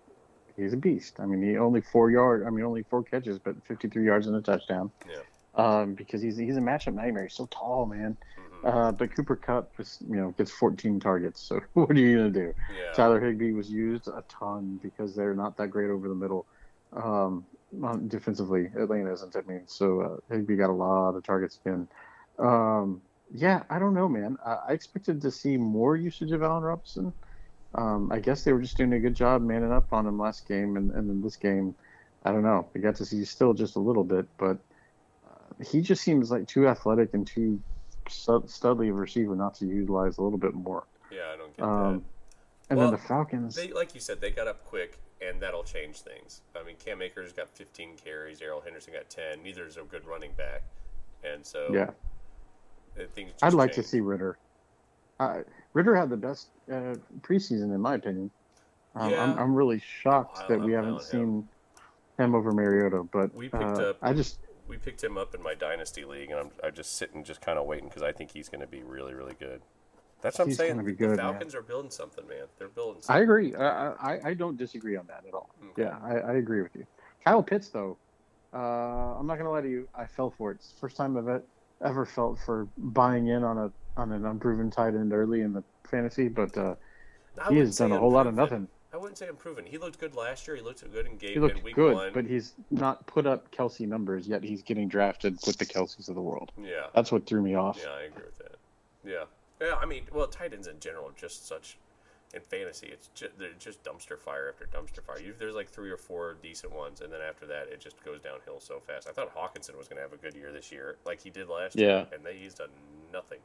he's a beast. I mean, he only four yard. I mean, only four catches, but 53 yards and a touchdown. Yeah. Um, because he's he's a matchup nightmare. He's so tall, man. Mhm. Uh, but Cooper Kupp was, you know, gets 14 targets. So what are you gonna do? yeah. Tyler Higbee was used a ton because they're not that great over the middle um, defensively. Atlanta isn't. I mean, so uh, Higbee got a lot of targets again. Um, yeah, I don't know, man. I, I expected to see more usage of Allen Robinson. Um, I guess they were just doing a good job manning up on him last game, and, and in this game, I don't know. We got to see still just a little bit, but uh, he just seems like too athletic and too stud- studly of a receiver not to utilize a little bit more. Yeah, I don't get Um, and Well, then the Falcons. They, like you said, they got up quick, and that'll change things. I mean, Cam Akers got 15 carries. Darrell Henderson got 10. Neither is a good running back, and so yeah. things. I'd like to see Ridder. Uh, Ridder had the best uh, preseason, in my opinion. Um, I'm, Yeah. I'm really shocked I- that we haven't him. seen him over Mariota. But We picked uh, up- I just we picked him up in my dynasty league, and I'm I'm just sitting, just kind of waiting because I think he's going to be really, really good. That's what He's I'm saying. gonna the good, man. Falcons are building something, man. They're building. I agree. I, I I don't disagree on that at all. Okay. Yeah, I, I agree with you. Kyle Pitts, though, uh, I'm not gonna lie to you. I fell for it. It's the first time I've ever felt for buying in on a on an unproven tight end early in the fantasy, but uh, he has done a whole lot of nothing. I wouldn't say unproven. He looked good last year. He looked good in game He looked in week good, one. but he's not put up Kelce numbers yet. He's getting drafted with the Kelces of the world. yeah, That's what threw me off. yeah, I agree with that. Yeah, yeah. I mean, well, tight ends in general are just such. In fantasy, it's just, they're just dumpster fire after dumpster fire. You, there's like three or four decent ones, and then after that, it just goes downhill so fast. I thought Hockenson was going to have a good year this year, like he did last Yeah. year, and they, he's done nothing.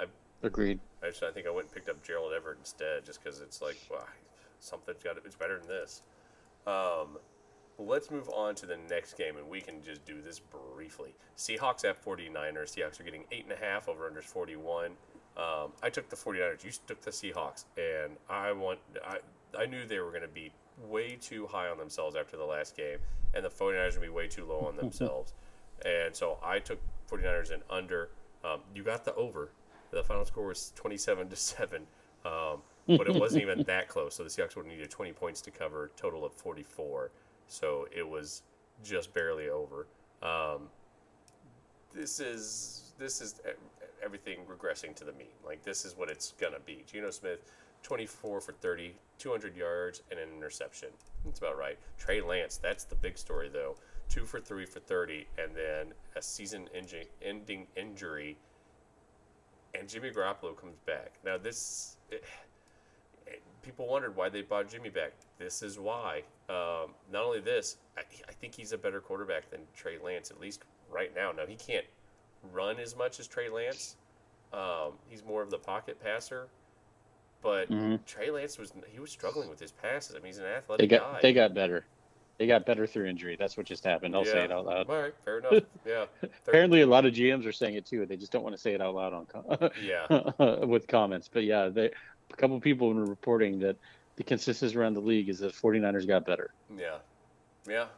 I Agreed. I, just, I think I went and picked up Gerald Everett instead, just because it's like, well, something's got to, it's better than this. Um, let's move on to the next game, and we can just do this briefly. Seahawks at 49ers. Seahawks are getting 8.5 over under 41. Um, I took the 49ers. You took the Seahawks, and I want, I, I knew they were going to be way too high on themselves after the last game, and the 49ers would be way too low on themselves. and so I took 49ers and under. Um, you got the over. The final score was 27 to 7. Um, but it wasn't even that close. So the Seahawks would have needed 20 points to cover, a total of 44. So it was just barely over. Um, this is this is everything regressing to the mean. Like this is what it's gonna be. Geno Smith, 24 for 30, 200 yards and an interception. That's about right. Trey Lance, that's the big story though. Two for three for 30, and then a season-ending injury and Jimmy Garoppolo comes back. Now this, it, it- people wondered why they bought Jimmy back. This is why. Um, not only this, I, I think he's a better quarterback than Trey Lance, at least right now. Now he can't run as much as Trey Lance. Um, he's more of the pocket passer, but Mhm. Trey Lance was he was struggling with his passes. I mean, he's an They athletic got guy. they got better. They got better through injury. That's what just happened. I'll say it out loud. All right, fair enough. Yeah, Apparently, a lot of GMs are saying it too. They just don't want to say it out loud on com- yeah. with comments. But yeah, they, a couple people were reporting that the consensus around the league is that 49ers got better. Yeah, yeah,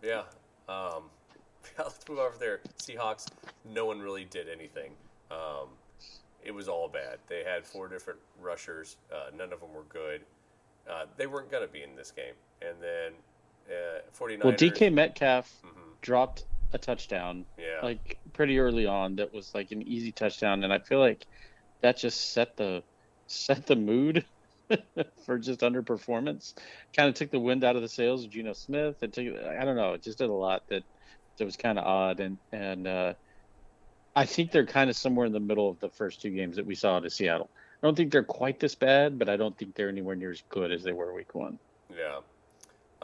yeah. Um, let's move over there. Seahawks. No one really did anything. Um, it was all bad. They had four different rushers. Uh, none of them were good. Uh, they weren't gonna be in this game. And then uh, 49ers. Well, DK Metcalf Mhm, dropped a touchdown yeah. like pretty early on. That was like an easy touchdown, and I feel like that just set the set the mood for just underperformance. Kind of took the wind out of the sails of Geno Smith. It took I don't know. It just did a lot that that was kind of odd, and and uh, I think they're kind of somewhere in the middle of the first two games that we saw to Seattle. I don't think they're quite this bad, but I don't think they're anywhere near as good as they were week one. Yeah.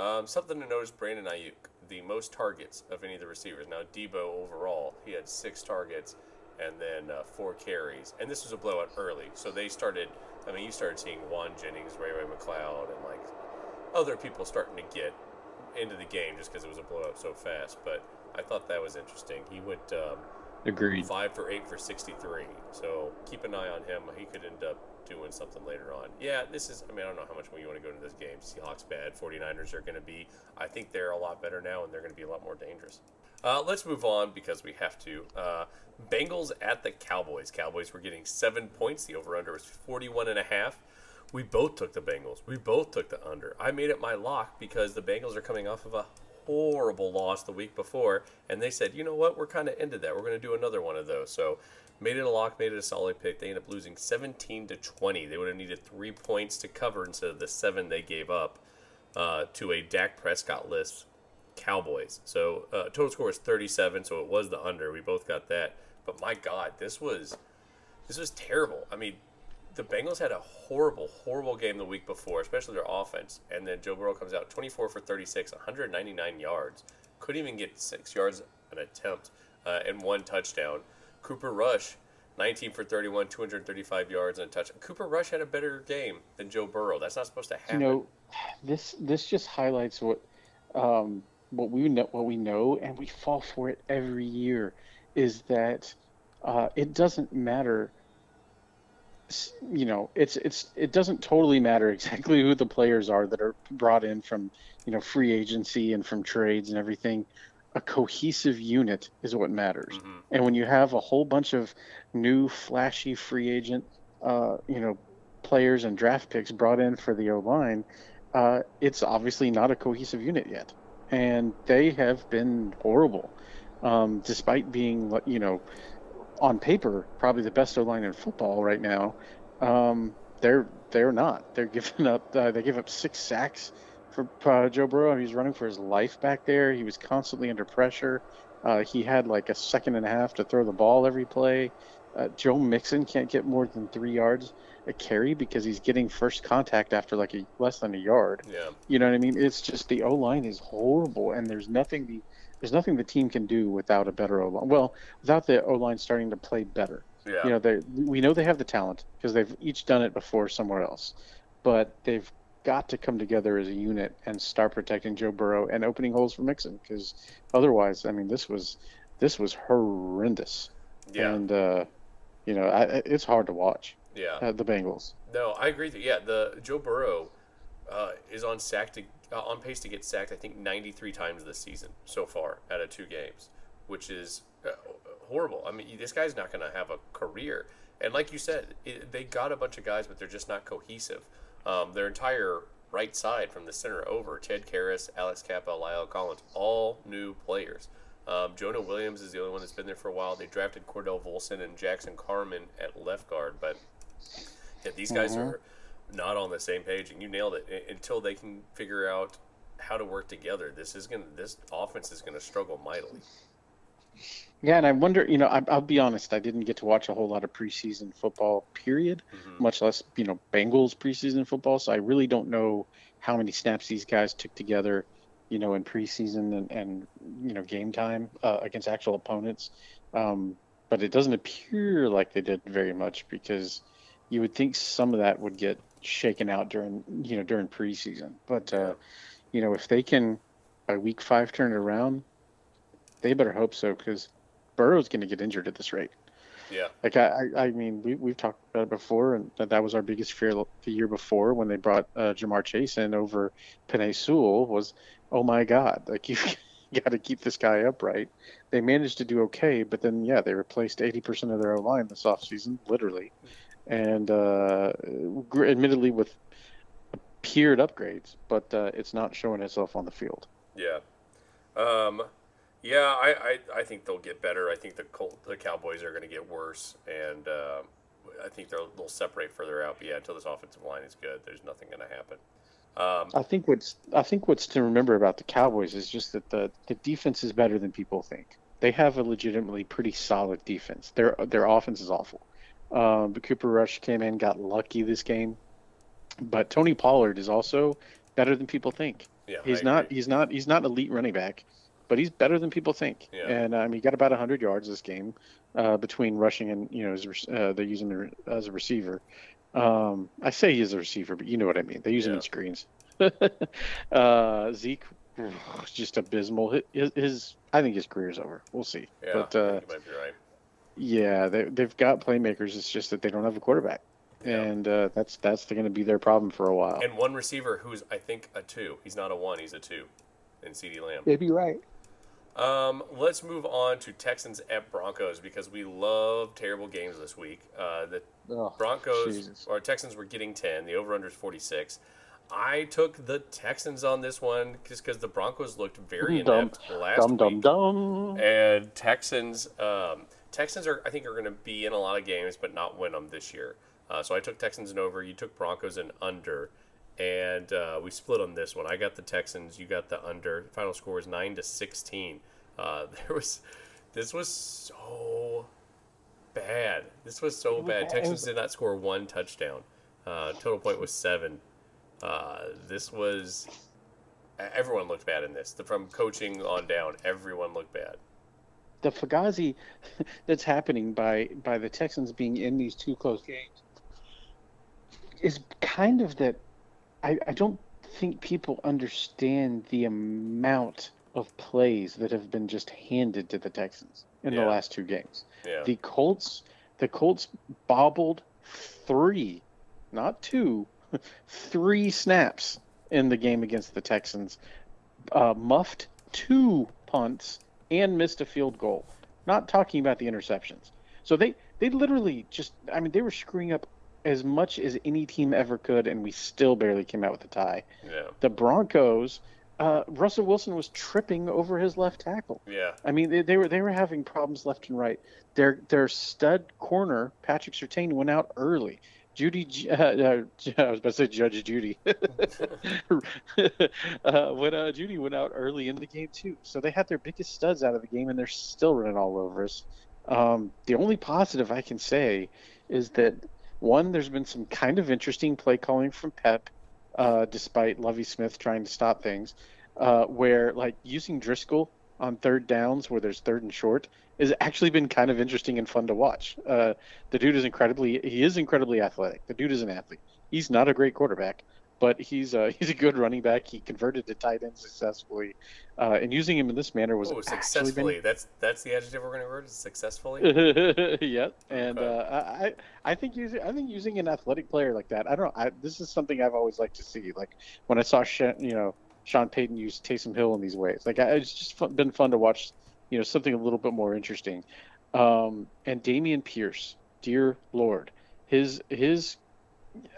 Um, something to notice Brandon Aiyuk, the most targets of any of the receivers. Now, Deebo overall, he had six targets and then uh, four carries. And this was a blowout early. So they started, I mean, you started seeing Jauan Jennings, Ray Ray McCloud, and like other people starting to get into the game just because it was a blowout so fast. But I thought that was interesting. He went um, Agreed. five for eight for 63. So keep an eye on him. He could end up doing something later on. Yeah, this is, I mean, I don't know how much more you want to go into this game. Seahawks bad. 49ers are going to be, I think they're a lot better now and they're going to be a lot more dangerous. Uh, let's move on because we have to. Uh, Bengals at the Cowboys. Cowboys were getting seven points. The over under was 41 and a half. We both took the Bengals. We both took the under. I made it my lock because the Bengals are coming off of a horrible loss the week before, and they said, you know what, we're kind of into that. We're going to do another one of those. So made it a lock, made it a solid pick. They ended up losing 17 to 20. They would have needed three points to cover instead of the seven they gave up uh, to a Dak Prescott list Cowboys. So uh, total score was 37, so it was the under. We both got that. But my God, this was this was terrible. I mean, the Bengals had a horrible, horrible game the week before, especially their offense. And then Joe Burrow comes out 24 for 36, 199 yards. Couldn't even get six yards an attempt uh, and one touchdown. Cooper Rush, 19 for 31, 235 yards and a touch. Cooper Rush had a better game than Joe Burrow. That's not supposed to happen. you know this this just highlights what um, what we know what we know and we fall for it every year is that uh, it doesn't matter you know it's it's it doesn't totally matter exactly who the players are that are brought in from you know free agency and from trades and everything a cohesive unit is what matters Mhm. and when you have a whole bunch of new flashy free agent uh, you know players and draft picks brought in for the O line, uh, it's obviously not a cohesive unit yet, and they have been horrible, um, despite being you know on paper probably the best O line in football right now. Um, they're they're not. They're giving up. Uh, they give up six sacks for uh, Joe Burrow. He was running for his life back there. He was constantly under pressure. Uh, he had like a second and a half to throw the ball every play. Uh, Joe Mixon can't get more than three yards a carry because he's getting first contact after like a less than a yard. Yeah. You know what I mean? It's just the O line is horrible, and there's nothing the there's nothing the team can do without a better O line. Well, without the O line starting to play better. Yeah. You know, they we know they have the talent because they've each done it before somewhere else, but they've got to come together as a unit and start protecting Joe Burrow and opening holes for Mixon because otherwise, I mean, this was this was horrendous. yeah. And uh, you know, I, it's hard to watch yeah. uh, the Bengals. No, I agree. That, yeah, the Joe Burrow uh, is on sack to uh, on pace to get sacked. I think 93 times this season so far out of two games, which is uh, horrible. I mean, this guy's not going to have a career. And like you said, it, they got a bunch of guys, but they're just not cohesive. Um, their entire right side from the center over, Ted Karras, Alex Cappa, La'el Collins, all new players. Um, Jonah Williams is the only one that's been there for a while. They drafted Cordell Volson and Jackson Carman at left guard, but yeah, these guys Mhm. are not on the same page, and you nailed it. I- Until they can figure out how to work together, this is gonna this offense is gonna struggle mightily. Yeah, and I wonder, you know, I, I'll be honest, I didn't get to watch a whole lot of preseason football, period, Mhm. much less, you know, Bengals preseason football. So I really don't know how many snaps these guys took together, you know, in preseason and, and you know, game time uh, against actual opponents. Um, but it doesn't appear like they did very much because you would think some of that would get shaken out during, you know, during preseason. But, uh, you know, if they can, by week five, turn it around, they better hope so because Burrow's going to get injured at this rate. Yeah, Like I, I, I mean, we we've talked about it before, and that, that was our biggest fear the year before when they brought uh, Ja'Marr Chase in over Penei Sewell was, oh my God, like you got to keep this guy upright. They managed to do okay, but then yeah, they replaced eighty percent of their O line this offseason, literally, and uh, gr- admittedly with peered upgrades, but uh, it's not showing itself on the field. yeah, um, yeah. I, I, I think they'll get better. I think the Col- the Cowboys are gonna get worse, and uh, I think they'll they'll separate further out. But yeah, until this offensive line is good, there's nothing gonna happen. Um, I think what's I think what's to remember about the Cowboys is just that the the defense is better than people think. They have a legitimately pretty solid defense. Their their offense is awful. Um, but Cooper Rush came in, got lucky this game. But Tony Pollard is also better than people think. yeah, He's not he's not he's not elite running back, but he's better than people think. Yeah. And um, he got about 100 yards this game uh, between rushing and you know as, a rec- uh, they're using him as a receiver. Um, I say he's a receiver, but you know what I mean. They use him in screens. uh, Zeke, just abysmal. His, his I think his career is over. We'll see. Yeah, But uh, you might be right. yeah, they, they've got playmakers. It's just that they don't have a quarterback, Yeah. and uh, that's that's going to be their problem for a while. And one receiver who's I think a two. He's not a one. He's a two. In CeeDee Lamb. Maybe right. Um, let's move on to Texans at Broncos because we love terrible games this week. Uh, the Oh, Broncos Jesus. or Texans were getting 10. The over under is 46. I took the Texans on this one just because the Broncos looked very Dum, inept last Dum week. dum dum. And Texans, um, Texans are I think are going to be in a lot of games, but not win them this year. Uh, so I took Texans and over. You took Broncos and under, and uh, we split on this one. I got the Texans. You got the under. Final score is nine to sixteen. Uh, there was, this was so bad. This was so bad. Texans did not score one touchdown. Uh, total point was seven. Uh, this was. Everyone looked bad in this. From coaching on down, everyone looked bad. the Fugazi that's happening by by the Texans being in these two close games is kind of that I, I don't think people understand the amount of plays that have been just handed to the Texans in Yeah. the last two games. Yeah. The Colts the Colts bobbled three, not two, three snaps in the game against the Texans, uh, muffed two punts and missed a field goal. Not talking about the interceptions. So they they literally just I mean they were screwing up as much as any team ever could, and we still barely came out with a tie. Yeah. The Broncos, uh, Russell Wilson was tripping over his left tackle. Yeah. I mean, they, they were they were having problems left and right. Their their stud corner Patrick Surtain went out early. Jeudy, uh, uh, I was about to say Judge Judy. uh, when uh, Jeudy went out early in the game too, so they had their biggest studs out of the game, and they're still running all over us. Um, the only positive I can say is that one, there's been some kind of interesting play calling from Pep, uh, despite Lovie Smith trying to stop things, uh, where like using Driskel on third downs where there's third and short has actually been kind of interesting and fun to watch. Uh, the dude is incredibly he is incredibly athletic. The dude is an athlete. He's not a great quarterback, but he's uh, he's a good running back. He converted to tight end successfully, uh, and using him in this manner was oh, successfully. Been... That's that's the adjective we're going to word. Successfully. yep, and okay. uh, I I think using I think using an athletic player like that. I don't. I, this is something I've always liked to see. Like when I saw you know Sean Payton use Taysom Hill in these ways. Like it's just fun, been fun to watch. You know something a little bit more interesting. Um, and Dameon Pierce, dear Lord, his his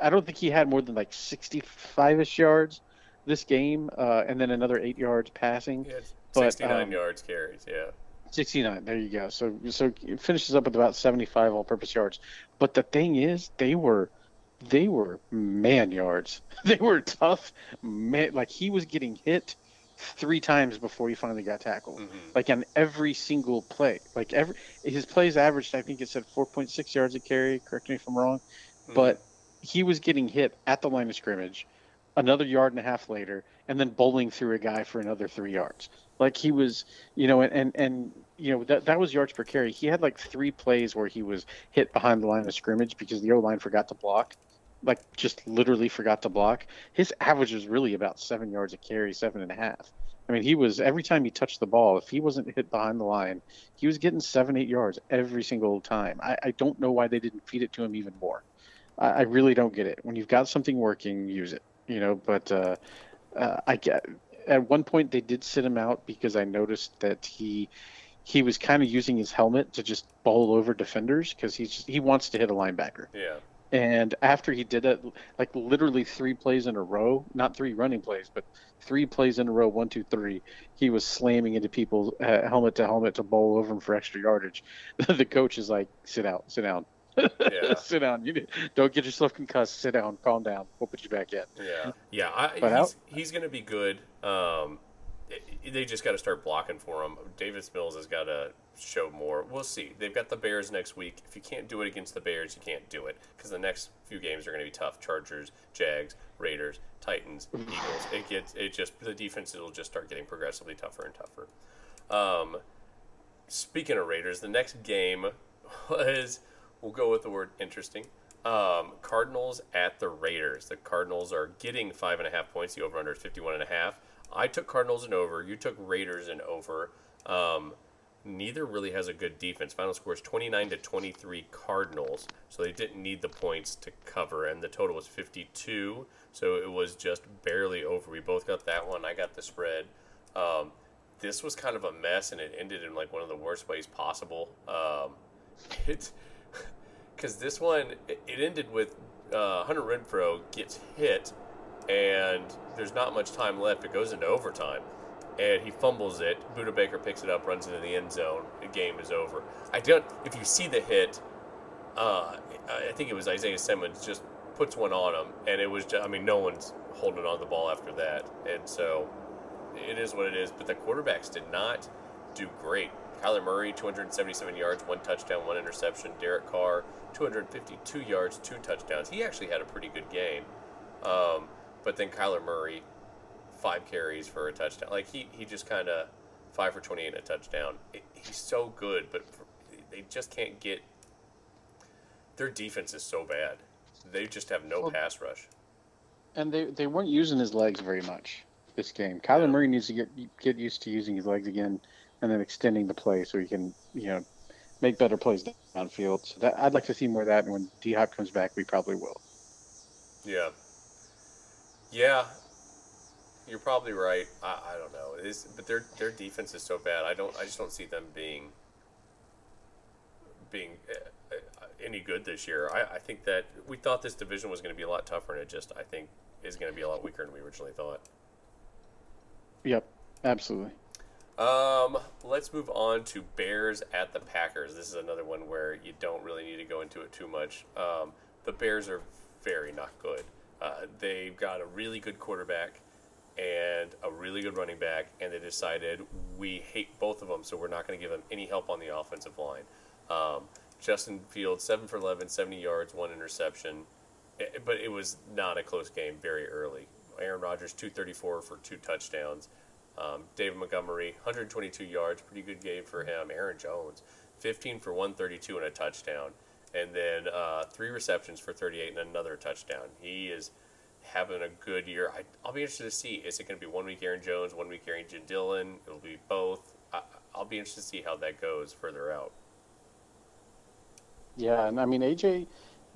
I don't think he had more than like 65ish yards this game, uh, and then another eight yards passing. Yeah, 69 um, yards carries, yeah. 69. There you go. So so it finishes up with about 75 all-purpose yards. But the thing is, they were they were man yards. They were tough. Man, like he was getting hit three times before he finally got tackled. Mm-hmm. Like on every single play. Like every his plays averaged, I think it said 4.6 yards a carry. Correct me if I'm wrong, mm-hmm. but he was getting hit at the line of scrimmage, another yard and a half later, and then bowling through a guy for another three yards. Like he was, you know, and and you know that that was yards per carry. He had like three plays where he was hit behind the line of scrimmage because the O line forgot to block, like just literally forgot to block. His average was really about seven yards a carry, seven and a half. I mean, he was every time he touched the ball, if he wasn't hit behind the line, he was getting seven, eight yards every single time. I, I don't know why they didn't feed it to him even more. I, I really don't get it. When you've got something working, use it. You know, but uh, uh, I get. At one point, they did sit him out because I noticed that he he was kind of using his helmet to just bowl over defenders because he's he wants to hit a linebacker. Yeah. And after he did it, like literally three plays in a row, not three running plays, but three plays in a row, one, two, three, he was slamming into people uh, helmet to helmet to bowl over them for extra yardage. the coach is like, sit out, sit down. Yeah. sit down. You don't get yourself concussed. Sit down. Calm down. We'll put you back in. Yeah, yeah. I, he's, he's going to be good. Um, they just got to start blocking for him. Davis Mills has got to show more. We'll see. They've got the Bears next week. If you can't do it against the Bears, you can't do it because the next few games are going to be tough. Chargers, Jags, Raiders, Titans, Eagles. It gets it just the defenses will just start getting progressively tougher and tougher. Um, speaking of Raiders, the next game was we'll go with the word interesting. Um, Cardinals at the Raiders. The Cardinals are getting five and a half points. The over under is fifty one and a half. I took Cardinals and over. You took Raiders and over. Um, neither really has a good defense. Final score is 29 to 23 Cardinals, so they didn't need the points to cover, and the total was 52, so it was just barely over. We both got that one. I got the spread. Um, this was kind of a mess, and it ended in like one of the worst ways possible. Um, it's because this one it, ended with uh, Hunter Renfrow gets hit, and there's not much time left. It goes into overtime and he fumbles it. Budda Baker picks it up, runs into the end zone. The game is over. I don't. If you see the hit, uh, I think it was Isaiah Simmons just puts one on him, and it was. Just, I mean, no one's holding on the ball after that, and so it is what it is. But the quarterbacks did not do great. Kyler Murray, 277 yards, one touchdown, one interception. Derek Carr, 252 yards, two touchdowns. He actually had a pretty good game. Um, but then Kyler Murray, five carries for a touchdown. Like he, he just kind of five for 28 and a touchdown. It, he's so good, but for, they just can't get. Their defense is so bad. They just have no well, pass rush. And they, they weren't using his legs very much this game. Kyler yeah. Murray needs to get get used to using his legs again, and then extending the play so he can you know make better plays downfield. So that I'd like to see more of that. And when D Hop comes back, we probably will. Yeah. Yeah, you're probably right. I, I don't know. It is, but their their defense is so bad. I don't. I just don't see them being being uh, uh, any good this year. I, I think that we thought this division was going to be a lot tougher, and it just I think is going to be a lot weaker than we originally thought. Yep, absolutely. Um, let's move on to Bears at the Packers. This is another one where you don't really need to go into it too much. Um, the Bears are very not good. Uh, they've got a really good quarterback and a really good running back, and they decided we hate both of them, so we're not going to give them any help on the offensive line. Um, Justin Fields, 7 for 11, 70 yards, one interception, eh, but it was not a close game very early. Aaron Rodgers, 234 for two touchdowns. Um, David Montgomery, 122 yards, pretty good game for him. Aaron Jones, 15 for 132 and a touchdown. And then uh, three receptions for 38 and another touchdown. He is having a good year. I, will be interested to see is it going to be one week Aaron Jones, one week Aaron Dillon? It'll be both. I, I'll be interested to see how that goes further out. Yeah, and I mean AJ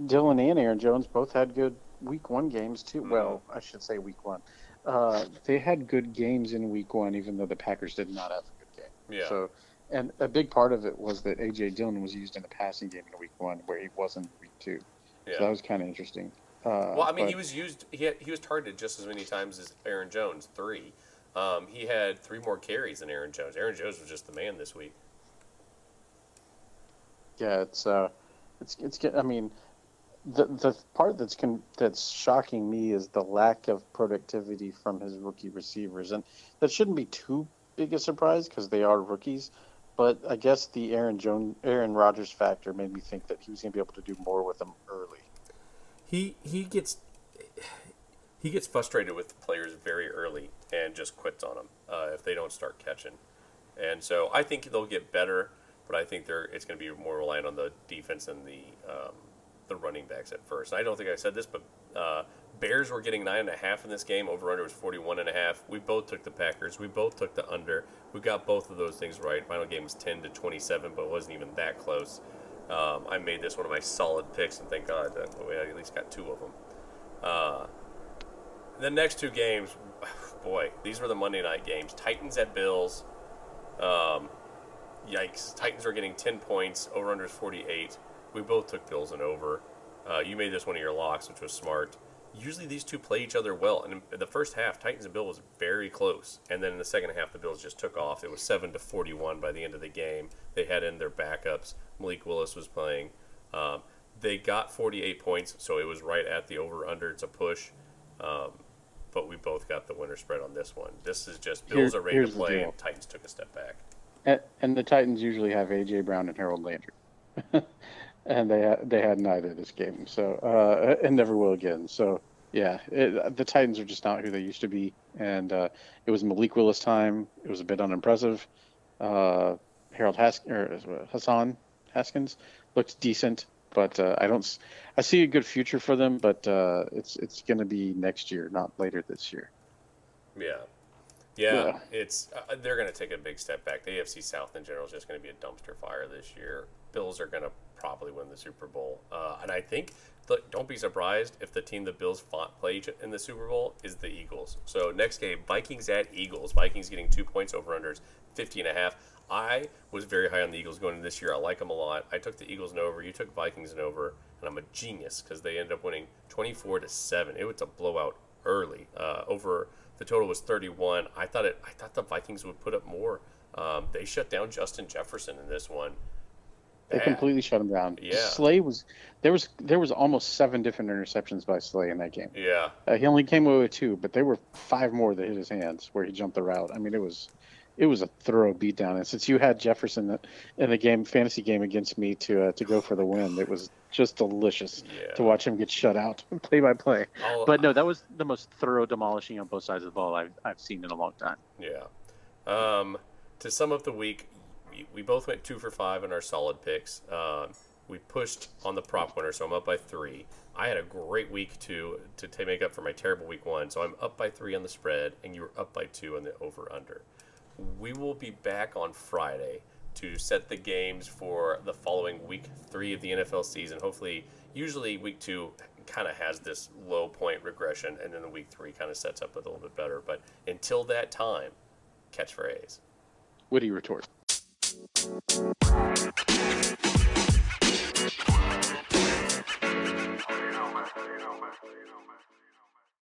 Dillon and Aaron Jones both had good week one games too. Mm-hmm. Well, I should say week one. Uh, they had good games in week one, even though the Packers did not have a good game. Yeah. So, and a big part of it was that AJ Dillon was used in the passing game in week one, where he wasn't week two. Yeah. So that was kind of interesting. Uh, well, I mean, but, he was used. He had, he was targeted just as many times as Aaron Jones, three. Um, he had three more carries than Aaron Jones. Aaron Jones was just the man this week. Yeah, it's uh, it's it's. I mean, the the part that's con- that's shocking me is the lack of productivity from his rookie receivers, and that shouldn't be too big a surprise because they are rookies. But I guess the Aaron Jones, Aaron Rodgers factor made me think that he was going to be able to do more with them early. He he gets he gets frustrated with the players very early and just quits on them uh, if they don't start catching. And so I think they'll get better, but I think they're it's going to be more reliant on the defense and the um, the running backs at first. I don't think I said this, but uh, Bears were getting nine and a half in this game. Over under was forty one and a half. We both took the Packers. We both took the under. We got both of those things right. Final game was ten to twenty seven, but it wasn't even that close. Um, I made this one of my solid picks, and thank God we at least got two of them. Uh, the next two games, boy, these were the Monday night games. Titans at Bills. Um, yikes! Titans were getting ten points. Over under is forty eight. We both took Bills and over. Uh, you made this one of your locks, which was smart. Usually these two play each other well, and in the first half, Titans and Bill was very close, and then in the second half, the Bills just took off. It was seven to forty-one by the end of the game. They had in their backups. Malik Willis was playing. Um, they got forty-eight points, so it was right at the over/under. It's a push, um, but we both got the winner spread on this one. This is just Bills Here, are ready to play, and Titans took a step back. And, and the Titans usually have AJ Brown and Harold Landry. and they they had neither this game, so uh, and never will again. So yeah, it, the Titans are just not who they used to be, and uh, it was Malik Willis time. It was a bit unimpressive. Uh, Harold Has- or Hassan Haskins looked decent, but uh, I don't. I see a good future for them, but uh, it's it's going to be next year, not later this year. Yeah. Yeah, yeah. it's uh, they're going to take a big step back. The AFC South in general is just going to be a dumpster fire this year. Bills are going to probably win the Super Bowl. Uh, and I think, look, don't be surprised if the team the Bills fought, play in the Super Bowl is the Eagles. So next game, Vikings at Eagles. Vikings getting two points over unders, 50 and a half. I was very high on the Eagles going into this year. I like them a lot. I took the Eagles and over. You took Vikings and over, and I'm a genius because they ended up winning 24 to seven. It was a blowout early. Uh, over the total was 31. I thought it. I thought the Vikings would put up more. Um, they shut down Justin Jefferson in this one. They completely shut him down. Yeah. Slay was there was there was almost seven different interceptions by Slay in that game. Yeah. Uh, he only came away with two, but there were five more that hit his hands where he jumped the route. I mean, it was it was a thorough beatdown. And since you had Jefferson in the game fantasy game against me to uh, to go for the win, it was just delicious yeah. to watch him get shut out play by play. but no, that was the most thorough demolishing on both sides of the ball I've I've seen in a long time. Yeah. Um, to sum up the week, we, both went two for five in our solid picks. Um, we pushed on the prop winner, so I'm up by three. I had a great week two to, to make up for my terrible week one, so I'm up by three on the spread, and you were up by two on the over under. We will be back on Friday to set the games for the following week three of the NFL season. Hopefully, usually week two kind of has this low point regression, and then the week three kind of sets up with a little bit better. But until that time, catch for A's. Witty retort. Thank you.